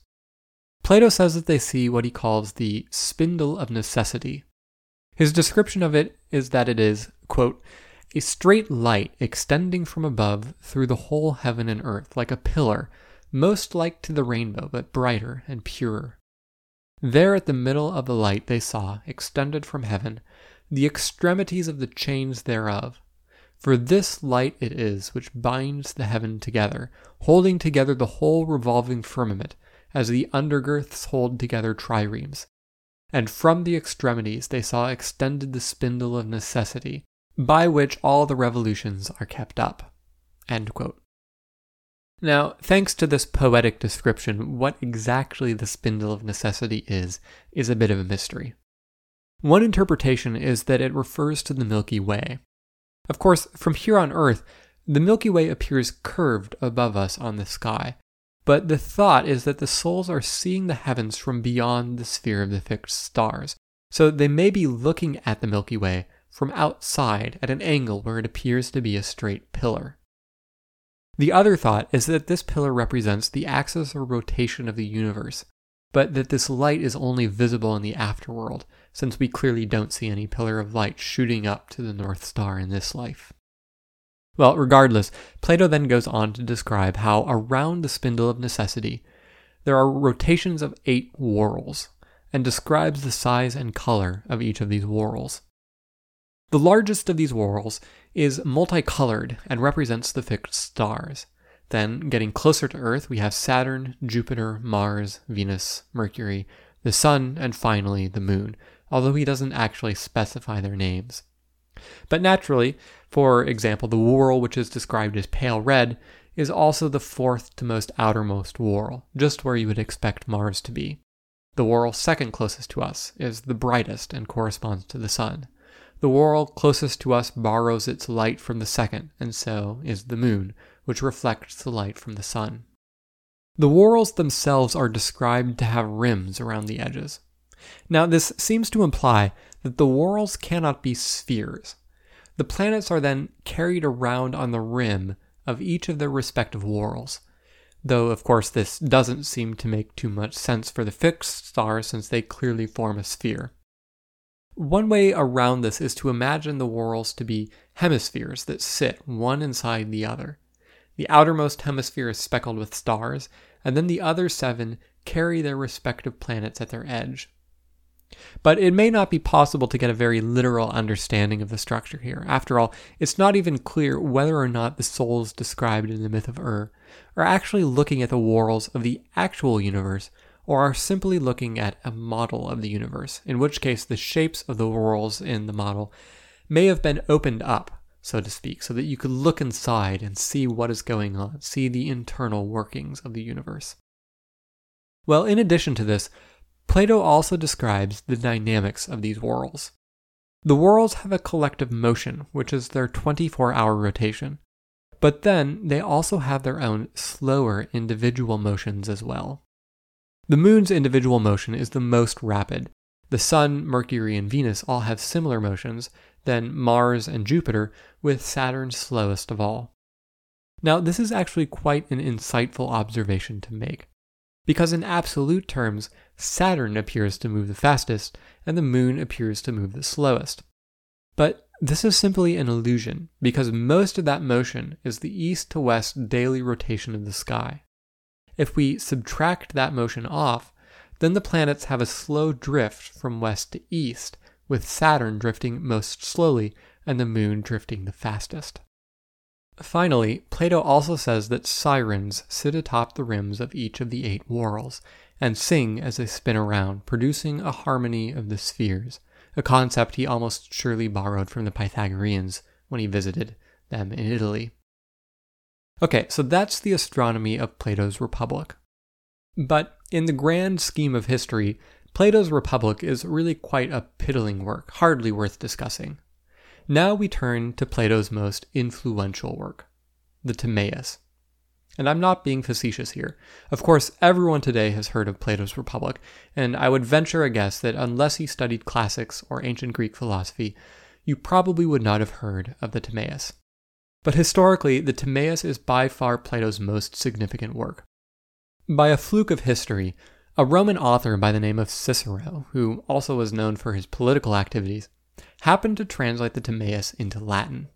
Plato says that they see what he calls the spindle of necessity. His description of it is that it is, quote, a straight light extending from above through the whole heaven and earth, like a pillar, most like to the rainbow, but brighter and purer. There at the middle of the light they saw, extended from heaven, the extremities of the chains thereof. For this light it is which binds the heaven together, holding together the whole revolving firmament, as the undergirths hold together triremes. And from the extremities they saw extended the spindle of necessity, by which all the revolutions are kept up. Now, thanks to this poetic description, what exactly the spindle of necessity is, is a bit of a mystery. One interpretation is that it refers to the Milky Way. Of course, from here on Earth, the Milky Way appears curved above us on the sky, but the thought is that the souls are seeing the heavens from beyond the sphere of the fixed stars, so they may be looking at the Milky Way from outside at an angle where it appears to be a straight pillar. The other thought is that this pillar represents the axis or rotation of the universe, but that this light is only visible in the afterworld, since we clearly don't see any pillar of light shooting up to the North Star in this life. Well, regardless, Plato then goes on to describe how around the spindle of necessity there are rotations of eight whorls, and describes the size and color of each of these whorls. The largest of these whorls is multicolored and represents the fixed stars. Then, getting closer to Earth, we have Saturn, Jupiter, Mars, Venus, Mercury, the Sun, and finally the Moon, although he doesn't actually specify their names. But naturally, for example, the whorl which is described as pale red is also the fourth to most outermost whorl, just where you would expect Mars to be. The whorl second closest to us is the brightest and corresponds to the Sun. The whorl closest to us borrows its light from the second, and so is the moon, which reflects the light from the sun. The whorls themselves are described to have rims around the edges. Now, this seems to imply that the whorls cannot be spheres. The planets are then carried around on the rim of each of their respective whorls, though, of course, this doesn't seem to make too much sense for the fixed stars since they clearly form a sphere. One way around this is to imagine the whorls to be hemispheres that sit one inside the other. The outermost hemisphere is speckled with stars, and then the other seven carry their respective planets at their edge. But it may not be possible to get a very literal understanding of the structure here. After all, it's not even clear whether or not the souls described in the myth of Ur are actually looking at the whorls of the actual universe or are simply looking at a model of the universe, in which case the shapes of the whorls in the model may have been opened up, so to speak, so that you could look inside and see what is going on, see the internal workings of the universe. Well, in addition to this, Plato also describes the dynamics of these whorls. The whorls have a collective motion, which is their 24 hour rotation. But then they also have their own slower individual motions as well. The moon's individual motion is the most rapid. The Sun, Mercury, and Venus all have similar motions, then Mars and Jupiter, with Saturn slowest of all. Now, this is actually quite an insightful observation to make, because in absolute terms, Saturn appears to move the fastest, and the Moon appears to move the slowest. But this is simply an illusion, because most of that motion is the east to west daily rotation of the sky. If we subtract that motion off, then the planets have a slow drift from west to east, with Saturn drifting most slowly and the Moon drifting the fastest. Finally, Plato also says that sirens sit atop the rims of each of the eight whorls and sing as they spin around, producing a harmony of the spheres, a concept he almost surely borrowed from the Pythagoreans when he visited them in Italy. Okay, so that's the astronomy of Plato's Republic. But in the grand scheme of history, Plato's Republic is really quite a piddling work, hardly worth discussing. Now we turn to Plato's most influential work, the Timaeus. And I'm not being facetious here. Of course, everyone today has heard of Plato's Republic, and I would venture a guess that unless you studied classics or ancient Greek philosophy, you probably would not have heard of the Timaeus. But historically, the Timaeus is by far Plato's most significant work. By a fluke of history, a Roman author by the name of Cicero, who also was known for his political activities, happened to translate the Timaeus into Latin.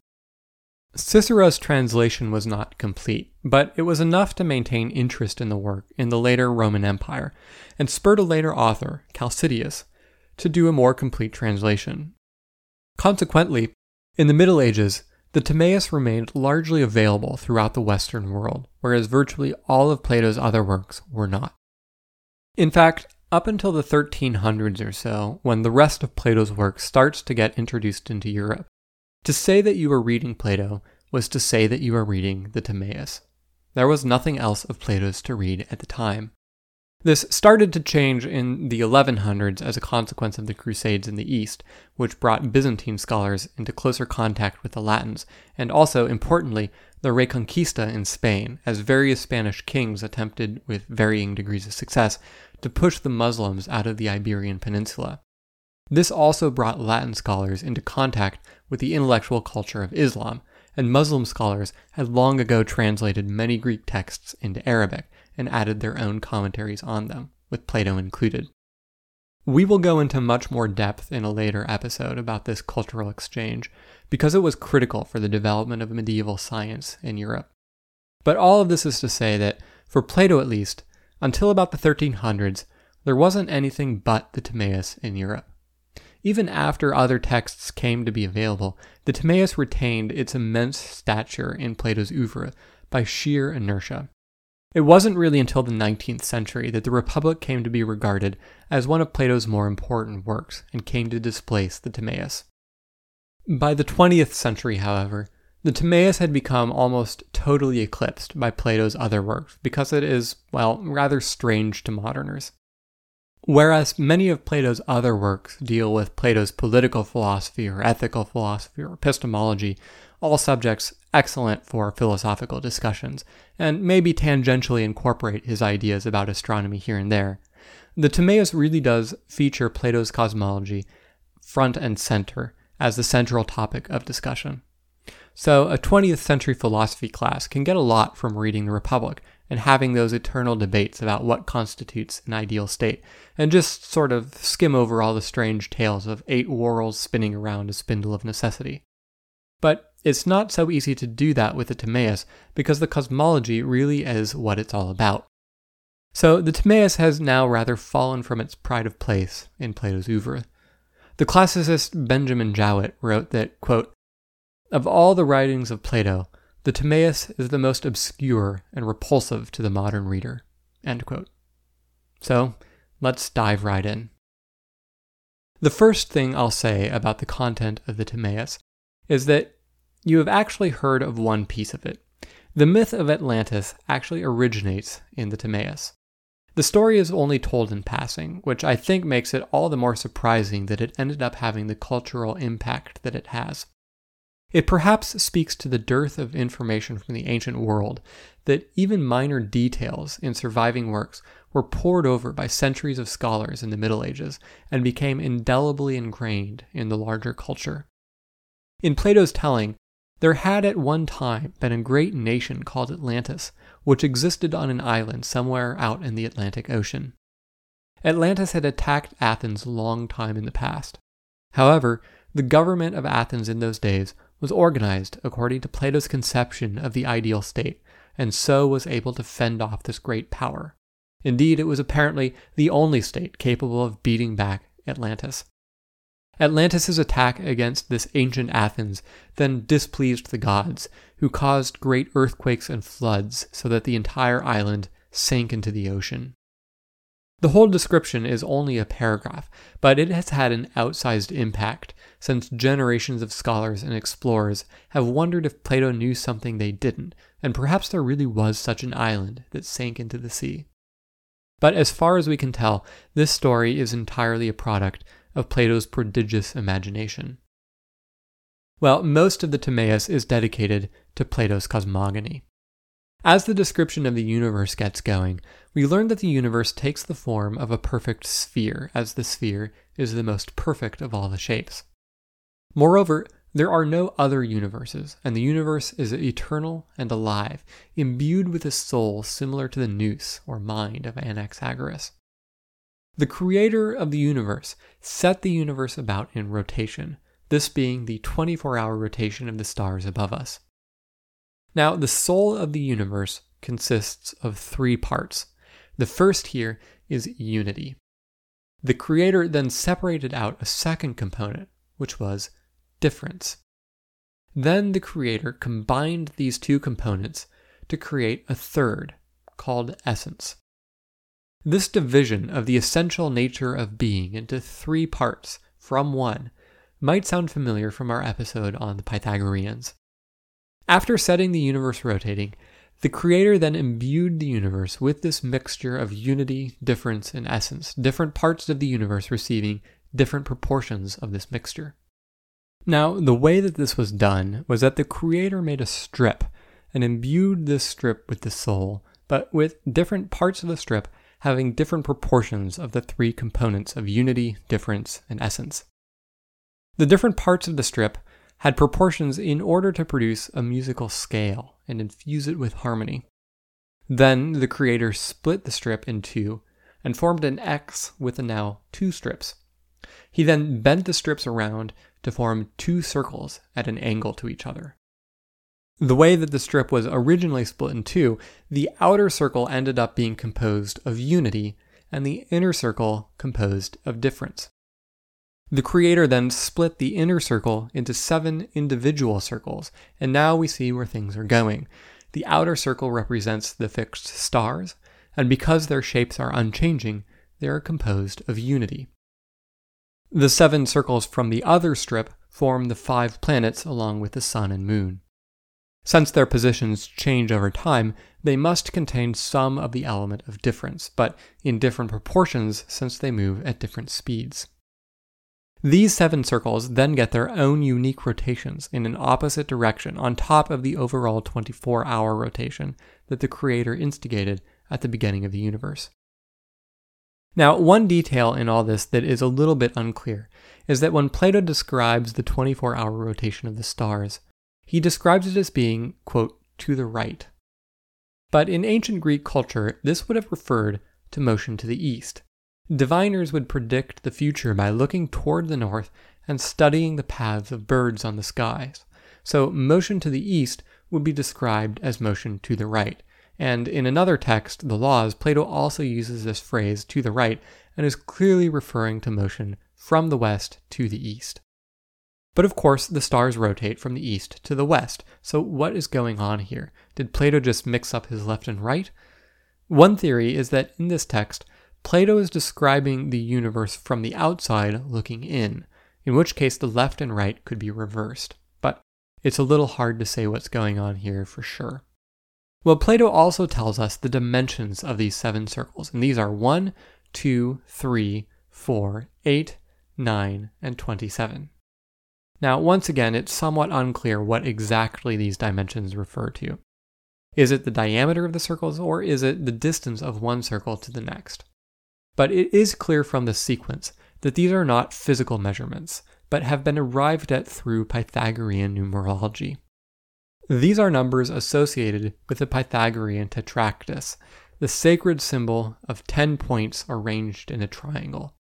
Cicero's translation was not complete, but it was enough to maintain interest in the work in the later Roman Empire, and spurred a later author, Chalcidius, to do a more complete translation. Consequently, in the Middle Ages, the Timaeus remained largely available throughout the Western world, whereas virtually all of Plato's other works were not. In fact, up until the 1300s or so, when the rest of Plato's work starts to get introduced into Europe, to say that you were reading Plato was to say that you were reading the Timaeus. There was nothing else of Plato's to read at the time. This started to change in the 1100s as a consequence of the Crusades in the East, which brought Byzantine scholars into closer contact with the Latins, and also, importantly, the Reconquista in Spain, as various Spanish kings attempted, with varying degrees of success, to push the Muslims out of the Iberian Peninsula. This also brought Latin scholars into contact with the intellectual culture of Islam, and Muslim scholars had long ago translated many Greek texts into Arabic and added their own commentaries on them, with Plato included. We will go into much more depth in a later episode about this cultural exchange, because it was critical for the development of medieval science in Europe. But all of this is to say that, for Plato at least, until about the 1300s, there wasn't anything but the Timaeus in Europe. Even after other texts came to be available, the Timaeus retained its immense stature in Plato's oeuvre by sheer inertia. It wasn't really until the 19th century that the Republic came to be regarded as one of Plato's more important works and came to displace the Timaeus. By the 20th century, however, the Timaeus had become almost totally eclipsed by Plato's other works because it is, well, rather strange to moderners. Whereas many of Plato's other works deal with Plato's political philosophy or ethical philosophy or epistemology, all subjects excellent for philosophical discussions, and maybe tangentially incorporate his ideas about astronomy here and there. The Timaeus really does feature Plato's cosmology front and center as the central topic of discussion. So, a 20th century philosophy class can get a lot from reading The Republic and having those eternal debates about what constitutes an ideal state, and just sort of skim over all the strange tales of eight whorls spinning around a spindle of necessity. But it's not so easy to do that with the Timaeus because the cosmology really is what it's all about. So the Timaeus has now rather fallen from its pride of place in Plato's oeuvre. The classicist Benjamin Jowett wrote that, quote, Of all the writings of Plato, the Timaeus is the most obscure and repulsive to the modern reader. So, let's dive right in. The first thing I'll say about the content of the Timaeus is that you have actually heard of one piece of it. The myth of Atlantis actually originates in the Timaeus. The story is only told in passing, which I think makes it all the more surprising that it ended up having the cultural impact that it has. It perhaps speaks to the dearth of information from the ancient world that even minor details in surviving works were pored over by centuries of scholars in the Middle Ages and became indelibly ingrained in the larger culture. In Plato's telling, there had at one time been a great nation called Atlantis, which existed on an island somewhere out in the Atlantic Ocean. Atlantis had attacked Athens long time in the past. However, the government of Athens in those days was organized according to Plato's conception of the ideal state, and so was able to fend off this great power. Indeed, it was apparently the only state capable of beating back Atlantis. Atlantis's attack against this ancient Athens then displeased the gods, who caused great earthquakes and floods so that the entire island sank into the ocean. The whole description is only a paragraph, but it has had an outsized impact since generations of scholars and explorers have wondered if Plato knew something they didn't, and perhaps there really was such an island that sank into the sea. But as far as we can tell, this story is entirely a product of Plato's prodigious imagination. Well, most of the Timaeus is dedicated to Plato's cosmogony. As the description of the universe gets going, we learn that the universe takes the form of a perfect sphere, as the sphere is the most perfect of all the shapes. Moreover, there are no other universes, and the universe is eternal and alive, imbued with a soul similar to the nous, or mind, of Anaxagoras. The creator of the universe set the universe about in rotation, this being the 24 hour rotation of the stars above us. Now, the soul of the universe consists of three parts. The first here is unity. The creator then separated out a second component, which was difference. Then the creator combined these two components to create a third, called essence. This division of the essential nature of being into three parts from one might sound familiar from our episode on the Pythagoreans. After setting the universe rotating, the Creator then imbued the universe with this mixture of unity, difference, and essence, different parts of the universe receiving different proportions of this mixture. Now, the way that this was done was that the Creator made a strip and imbued this strip with the soul, but with different parts of the strip having different proportions of the three components of unity, difference, and essence. The different parts of the strip had proportions in order to produce a musical scale and infuse it with harmony. Then the creator split the strip in two and formed an X with the now two strips. He then bent the strips around to form two circles at an angle to each other. The way that the strip was originally split in two, the outer circle ended up being composed of unity and the inner circle composed of difference. The creator then split the inner circle into seven individual circles, and now we see where things are going. The outer circle represents the fixed stars, and because their shapes are unchanging, they are composed of unity. The seven circles from the other strip form the five planets along with the sun and moon. Since their positions change over time, they must contain some of the element of difference, but in different proportions since they move at different speeds. These seven circles then get their own unique rotations in an opposite direction on top of the overall 24 hour rotation that the Creator instigated at the beginning of the universe. Now, one detail in all this that is a little bit unclear is that when Plato describes the 24 hour rotation of the stars, he describes it as being, quote, to the right. But in ancient Greek culture, this would have referred to motion to the east, Diviners would predict the future by looking toward the north and studying the paths of birds on the skies. So, motion to the east would be described as motion to the right. And in another text, the Laws, Plato also uses this phrase to the right and is clearly referring to motion from the west to the east. But of course, the stars rotate from the east to the west. So, what is going on here? Did Plato just mix up his left and right? One theory is that in this text, Plato is describing the universe from the outside looking in, in which case the left and right could be reversed. But it's a little hard to say what's going on here for sure. Well, Plato also tells us the dimensions of these seven circles, and these are 1, 2, 3, 4, 8, 9, and 27. Now, once again, it's somewhat unclear what exactly these dimensions refer to. Is it the diameter of the circles, or is it the distance of one circle to the next? But it is clear from the sequence that these are not physical measurements, but have been arrived at through Pythagorean numerology. These are numbers associated with the Pythagorean tetractys, the sacred symbol of 10 points arranged in a triangle.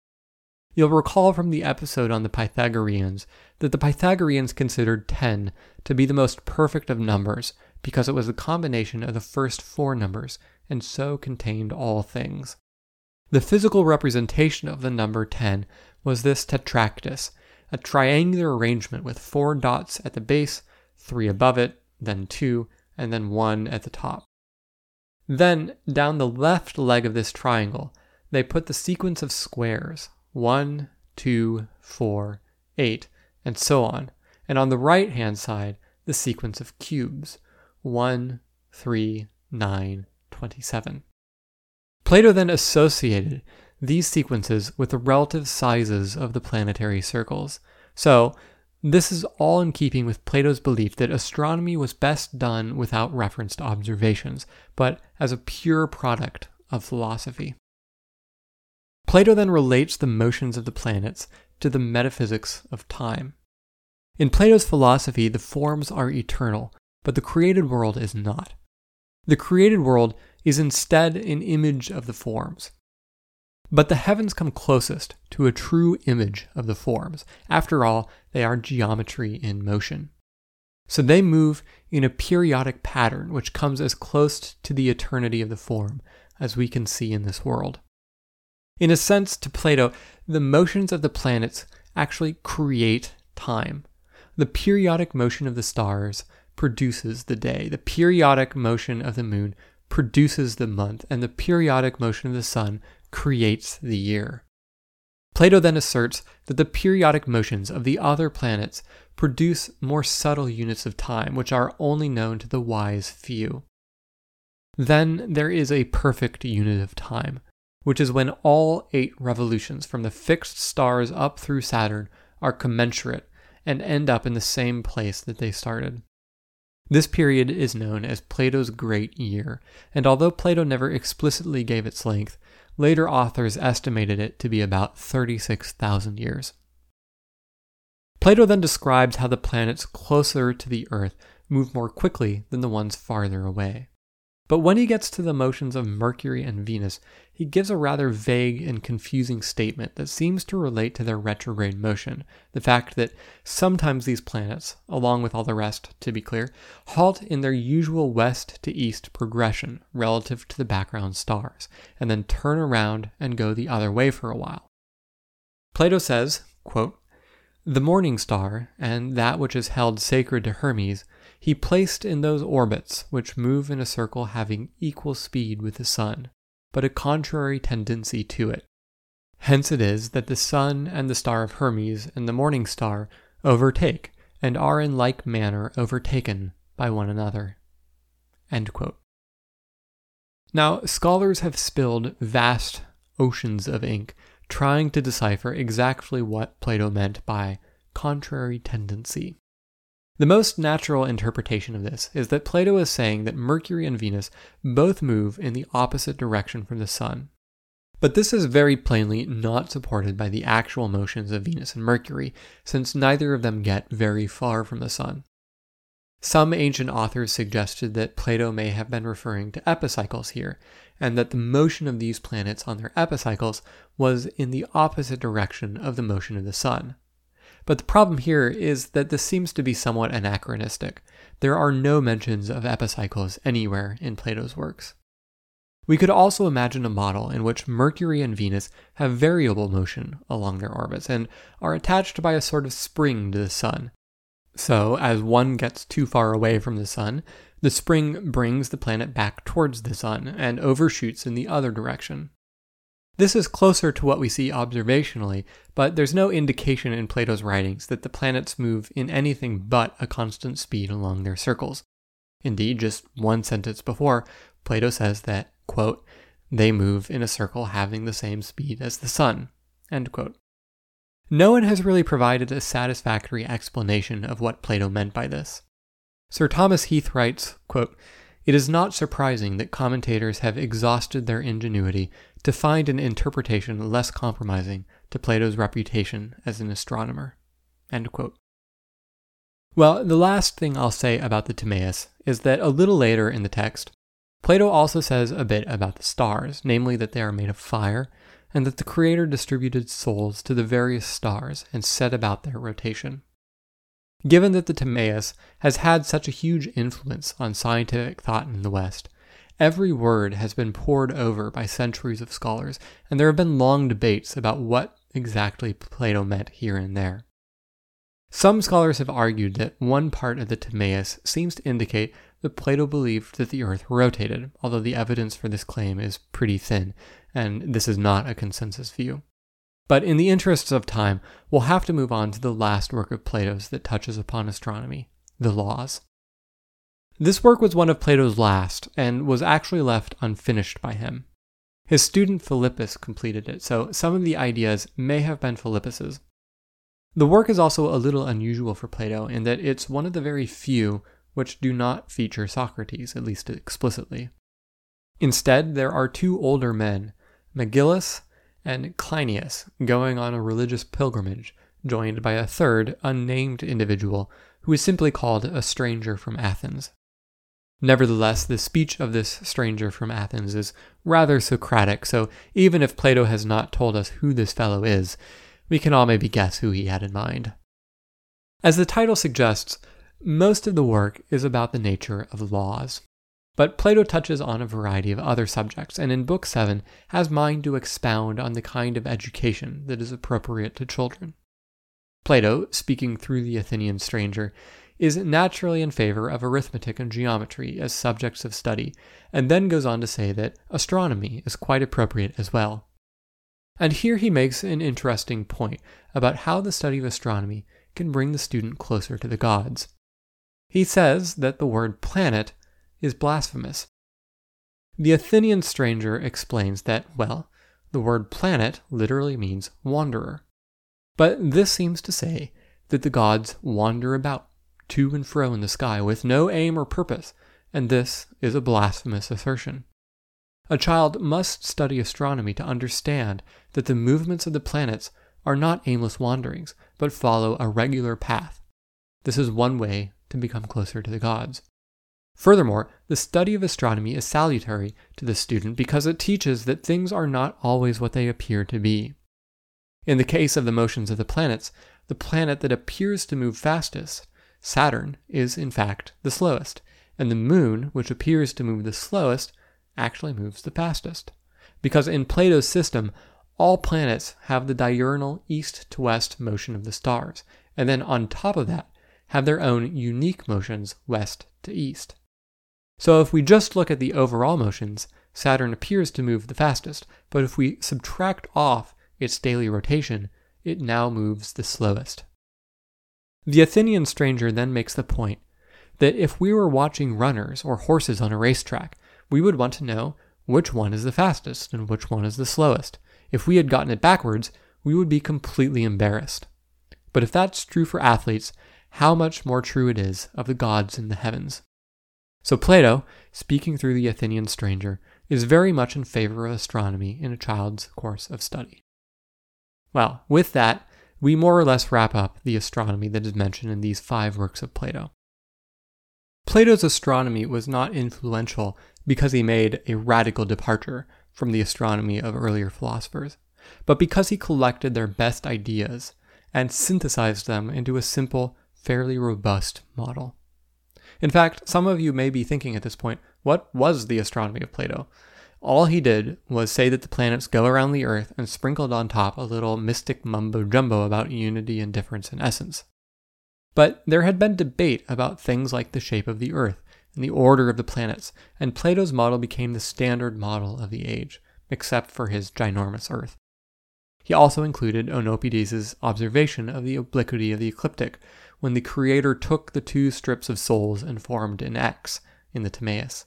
You'll recall from the episode on the Pythagoreans that the Pythagoreans considered 10 to be the most perfect of numbers because it was the combination of the first four numbers and so contained all things. The physical representation of the number 10 was this tetractys, a triangular arrangement with four dots at the base, three above it, then two, and then one at the top. Then, down the left leg of this triangle, they put the sequence of squares 1, 2, 4, 8, and so on, and on the right hand side, the sequence of cubes 1, 3, 9, 27. Plato then associated these sequences with the relative sizes of the planetary circles. So, this is all in keeping with Plato's belief that astronomy was best done without reference to observations, but as a pure product of philosophy. Plato then relates the motions of the planets to the metaphysics of time. In Plato's philosophy, the forms are eternal, but the created world is not. The created world is instead an image of the forms. But the heavens come closest to a true image of the forms. After all, they are geometry in motion. So they move in a periodic pattern which comes as close to the eternity of the form as we can see in this world. In a sense, to Plato, the motions of the planets actually create time. The periodic motion of the stars produces the day. The periodic motion of the moon produces the month, and the periodic motion of the sun creates the year. Plato then asserts that the periodic motions of the other planets produce more subtle units of time, which are only known to the wise few. Then there is a perfect unit of time, which is when all eight revolutions from the fixed stars up through Saturn are commensurate and end up in the same place that they started. This period is known as Plato's Great Year, and although Plato never explicitly gave its length, later authors estimated it to be about 36,000 years. Plato then describes how the planets closer to the Earth move more quickly than the ones farther away. But when he gets to the motions of Mercury and Venus, he gives a rather vague and confusing statement that seems to relate to their retrograde motion. The fact that sometimes these planets, along with all the rest, to be clear, halt in their usual west to east progression relative to the background stars, and then turn around and go the other way for a while. Plato says, quote, The morning star, and that which is held sacred to Hermes, he placed in those orbits which move in a circle having equal speed with the sun, but a contrary tendency to it. Hence it is that the sun and the star of Hermes and the morning star overtake and are in like manner overtaken by one another. Now, scholars have spilled vast oceans of ink trying to decipher exactly what Plato meant by contrary tendency. The most natural interpretation of this is that Plato is saying that Mercury and Venus both move in the opposite direction from the Sun. But this is very plainly not supported by the actual motions of Venus and Mercury, since neither of them get very far from the Sun. Some ancient authors suggested that Plato may have been referring to epicycles here, and that the motion of these planets on their epicycles was in the opposite direction of the motion of the Sun. But the problem here is that this seems to be somewhat anachronistic. There are no mentions of epicycles anywhere in Plato's works. We could also imagine a model in which Mercury and Venus have variable motion along their orbits and are attached by a sort of spring to the Sun. So, as one gets too far away from the Sun, the spring brings the planet back towards the Sun and overshoots in the other direction. This is closer to what we see observationally, but there's no indication in Plato's writings that the planets move in anything but a constant speed along their circles. Indeed, just one sentence before, Plato says that, quote, they move in a circle having the same speed as the sun, No one has really provided a satisfactory explanation of what Plato meant by this. Sir Thomas Heath writes, quote, it is not surprising that commentators have exhausted their ingenuity to find an interpretation less compromising to Plato's reputation as an astronomer. Well, the last thing I'll say about the Timaeus is that a little later in the text, Plato also says a bit about the stars, namely that they are made of fire, and that the Creator distributed souls to the various stars and set about their rotation. Given that the Timaeus has had such a huge influence on scientific thought in the West, every word has been pored over by centuries of scholars, and there have been long debates about what exactly Plato meant here and there. Some scholars have argued that one part of the Timaeus seems to indicate that Plato believed that the earth rotated, although the evidence for this claim is pretty thin, and this is not a consensus view. But in the interests of time, we'll have to move on to the last work of Plato's that touches upon astronomy the Laws. This work was one of Plato's last, and was actually left unfinished by him. His student Philippus completed it, so some of the ideas may have been Philippus's. The work is also a little unusual for Plato in that it's one of the very few which do not feature Socrates, at least explicitly. Instead, there are two older men, Megillus and Cleinias going on a religious pilgrimage, joined by a third, unnamed individual who is simply called a stranger from Athens. Nevertheless, the speech of this stranger from Athens is rather Socratic, so even if Plato has not told us who this fellow is, we can all maybe guess who he had in mind. As the title suggests, most of the work is about the nature of laws. But Plato touches on a variety of other subjects, and in Book 7 has mind to expound on the kind of education that is appropriate to children. Plato, speaking through the Athenian stranger, is naturally in favor of arithmetic and geometry as subjects of study, and then goes on to say that astronomy is quite appropriate as well. And here he makes an interesting point about how the study of astronomy can bring the student closer to the gods. He says that the word planet is blasphemous. The Athenian stranger explains that, well, the word planet literally means wanderer. But this seems to say that the gods wander about to and fro in the sky with no aim or purpose, and this is a blasphemous assertion. A child must study astronomy to understand that the movements of the planets are not aimless wanderings, but follow a regular path. This is one way to become closer to the gods. Furthermore, the study of astronomy is salutary to the student because it teaches that things are not always what they appear to be. In the case of the motions of the planets, the planet that appears to move fastest, Saturn, is in fact the slowest, and the moon, which appears to move the slowest, actually moves the fastest. Because in Plato's system, all planets have the diurnal east to west motion of the stars, and then on top of that, have their own unique motions west to east. So if we just look at the overall motions, Saturn appears to move the fastest, but if we subtract off its daily rotation, it now moves the slowest. The Athenian stranger then makes the point that if we were watching runners or horses on a racetrack, we would want to know which one is the fastest and which one is the slowest. If we had gotten it backwards, we would be completely embarrassed. But if that's true for athletes, how much more true it is of the gods in the heavens. So Plato, speaking through the Athenian stranger, is very much in favor of astronomy in a child's course of study. Well, with that, we more or less wrap up the astronomy that is mentioned in these five works of Plato. Plato's astronomy was not influential because he made a radical departure from the astronomy of earlier philosophers, but because he collected their best ideas and synthesized them into a simple, fairly robust model. In fact, some of you may be thinking at this point, what was the astronomy of Plato? All he did was say that the planets go around the Earth and sprinkled on top a little mystic mumbo jumbo about unity and difference in essence. But there had been debate about things like the shape of the Earth and the order of the planets, and Plato's model became the standard model of the age, except for his ginormous Earth. He also included Oenopides' observation of the obliquity of the ecliptic, when the creator took the two strips of sols and formed an X in the Timaeus.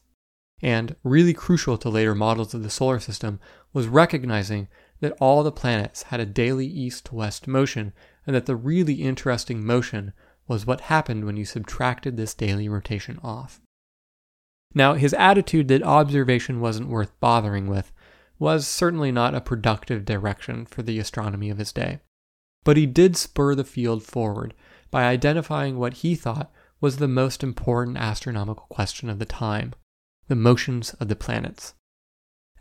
And really crucial to later models of the solar system was recognizing that all the planets had a daily east to west motion, and that the really interesting motion was what happened when you subtracted this daily rotation off. Now, his attitude that observation wasn't worth bothering with was certainly not a productive direction for the astronomy of his day. But he did spur the field forward by identifying what he thought was the most important astronomical question of the time the motions of the planets.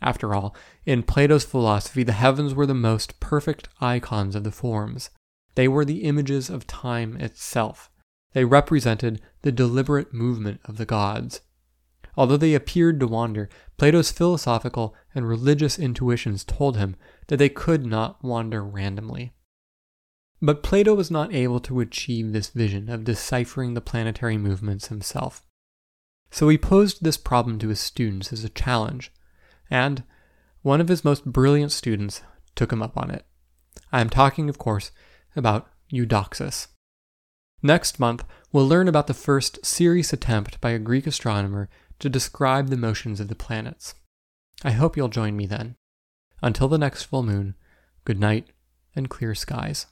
After all, in Plato's philosophy, the heavens were the most perfect icons of the forms. They were the images of time itself. They represented the deliberate movement of the gods. Although they appeared to wander, Plato's philosophical and religious intuitions told him that they could not wander randomly. But Plato was not able to achieve this vision of deciphering the planetary movements himself. So he posed this problem to his students as a challenge, and one of his most brilliant students took him up on it. I am talking, of course, about Eudoxus. Next month, we'll learn about the first serious attempt by a Greek astronomer to describe the motions of the planets. I hope you'll join me then. Until the next full moon, good night and clear skies.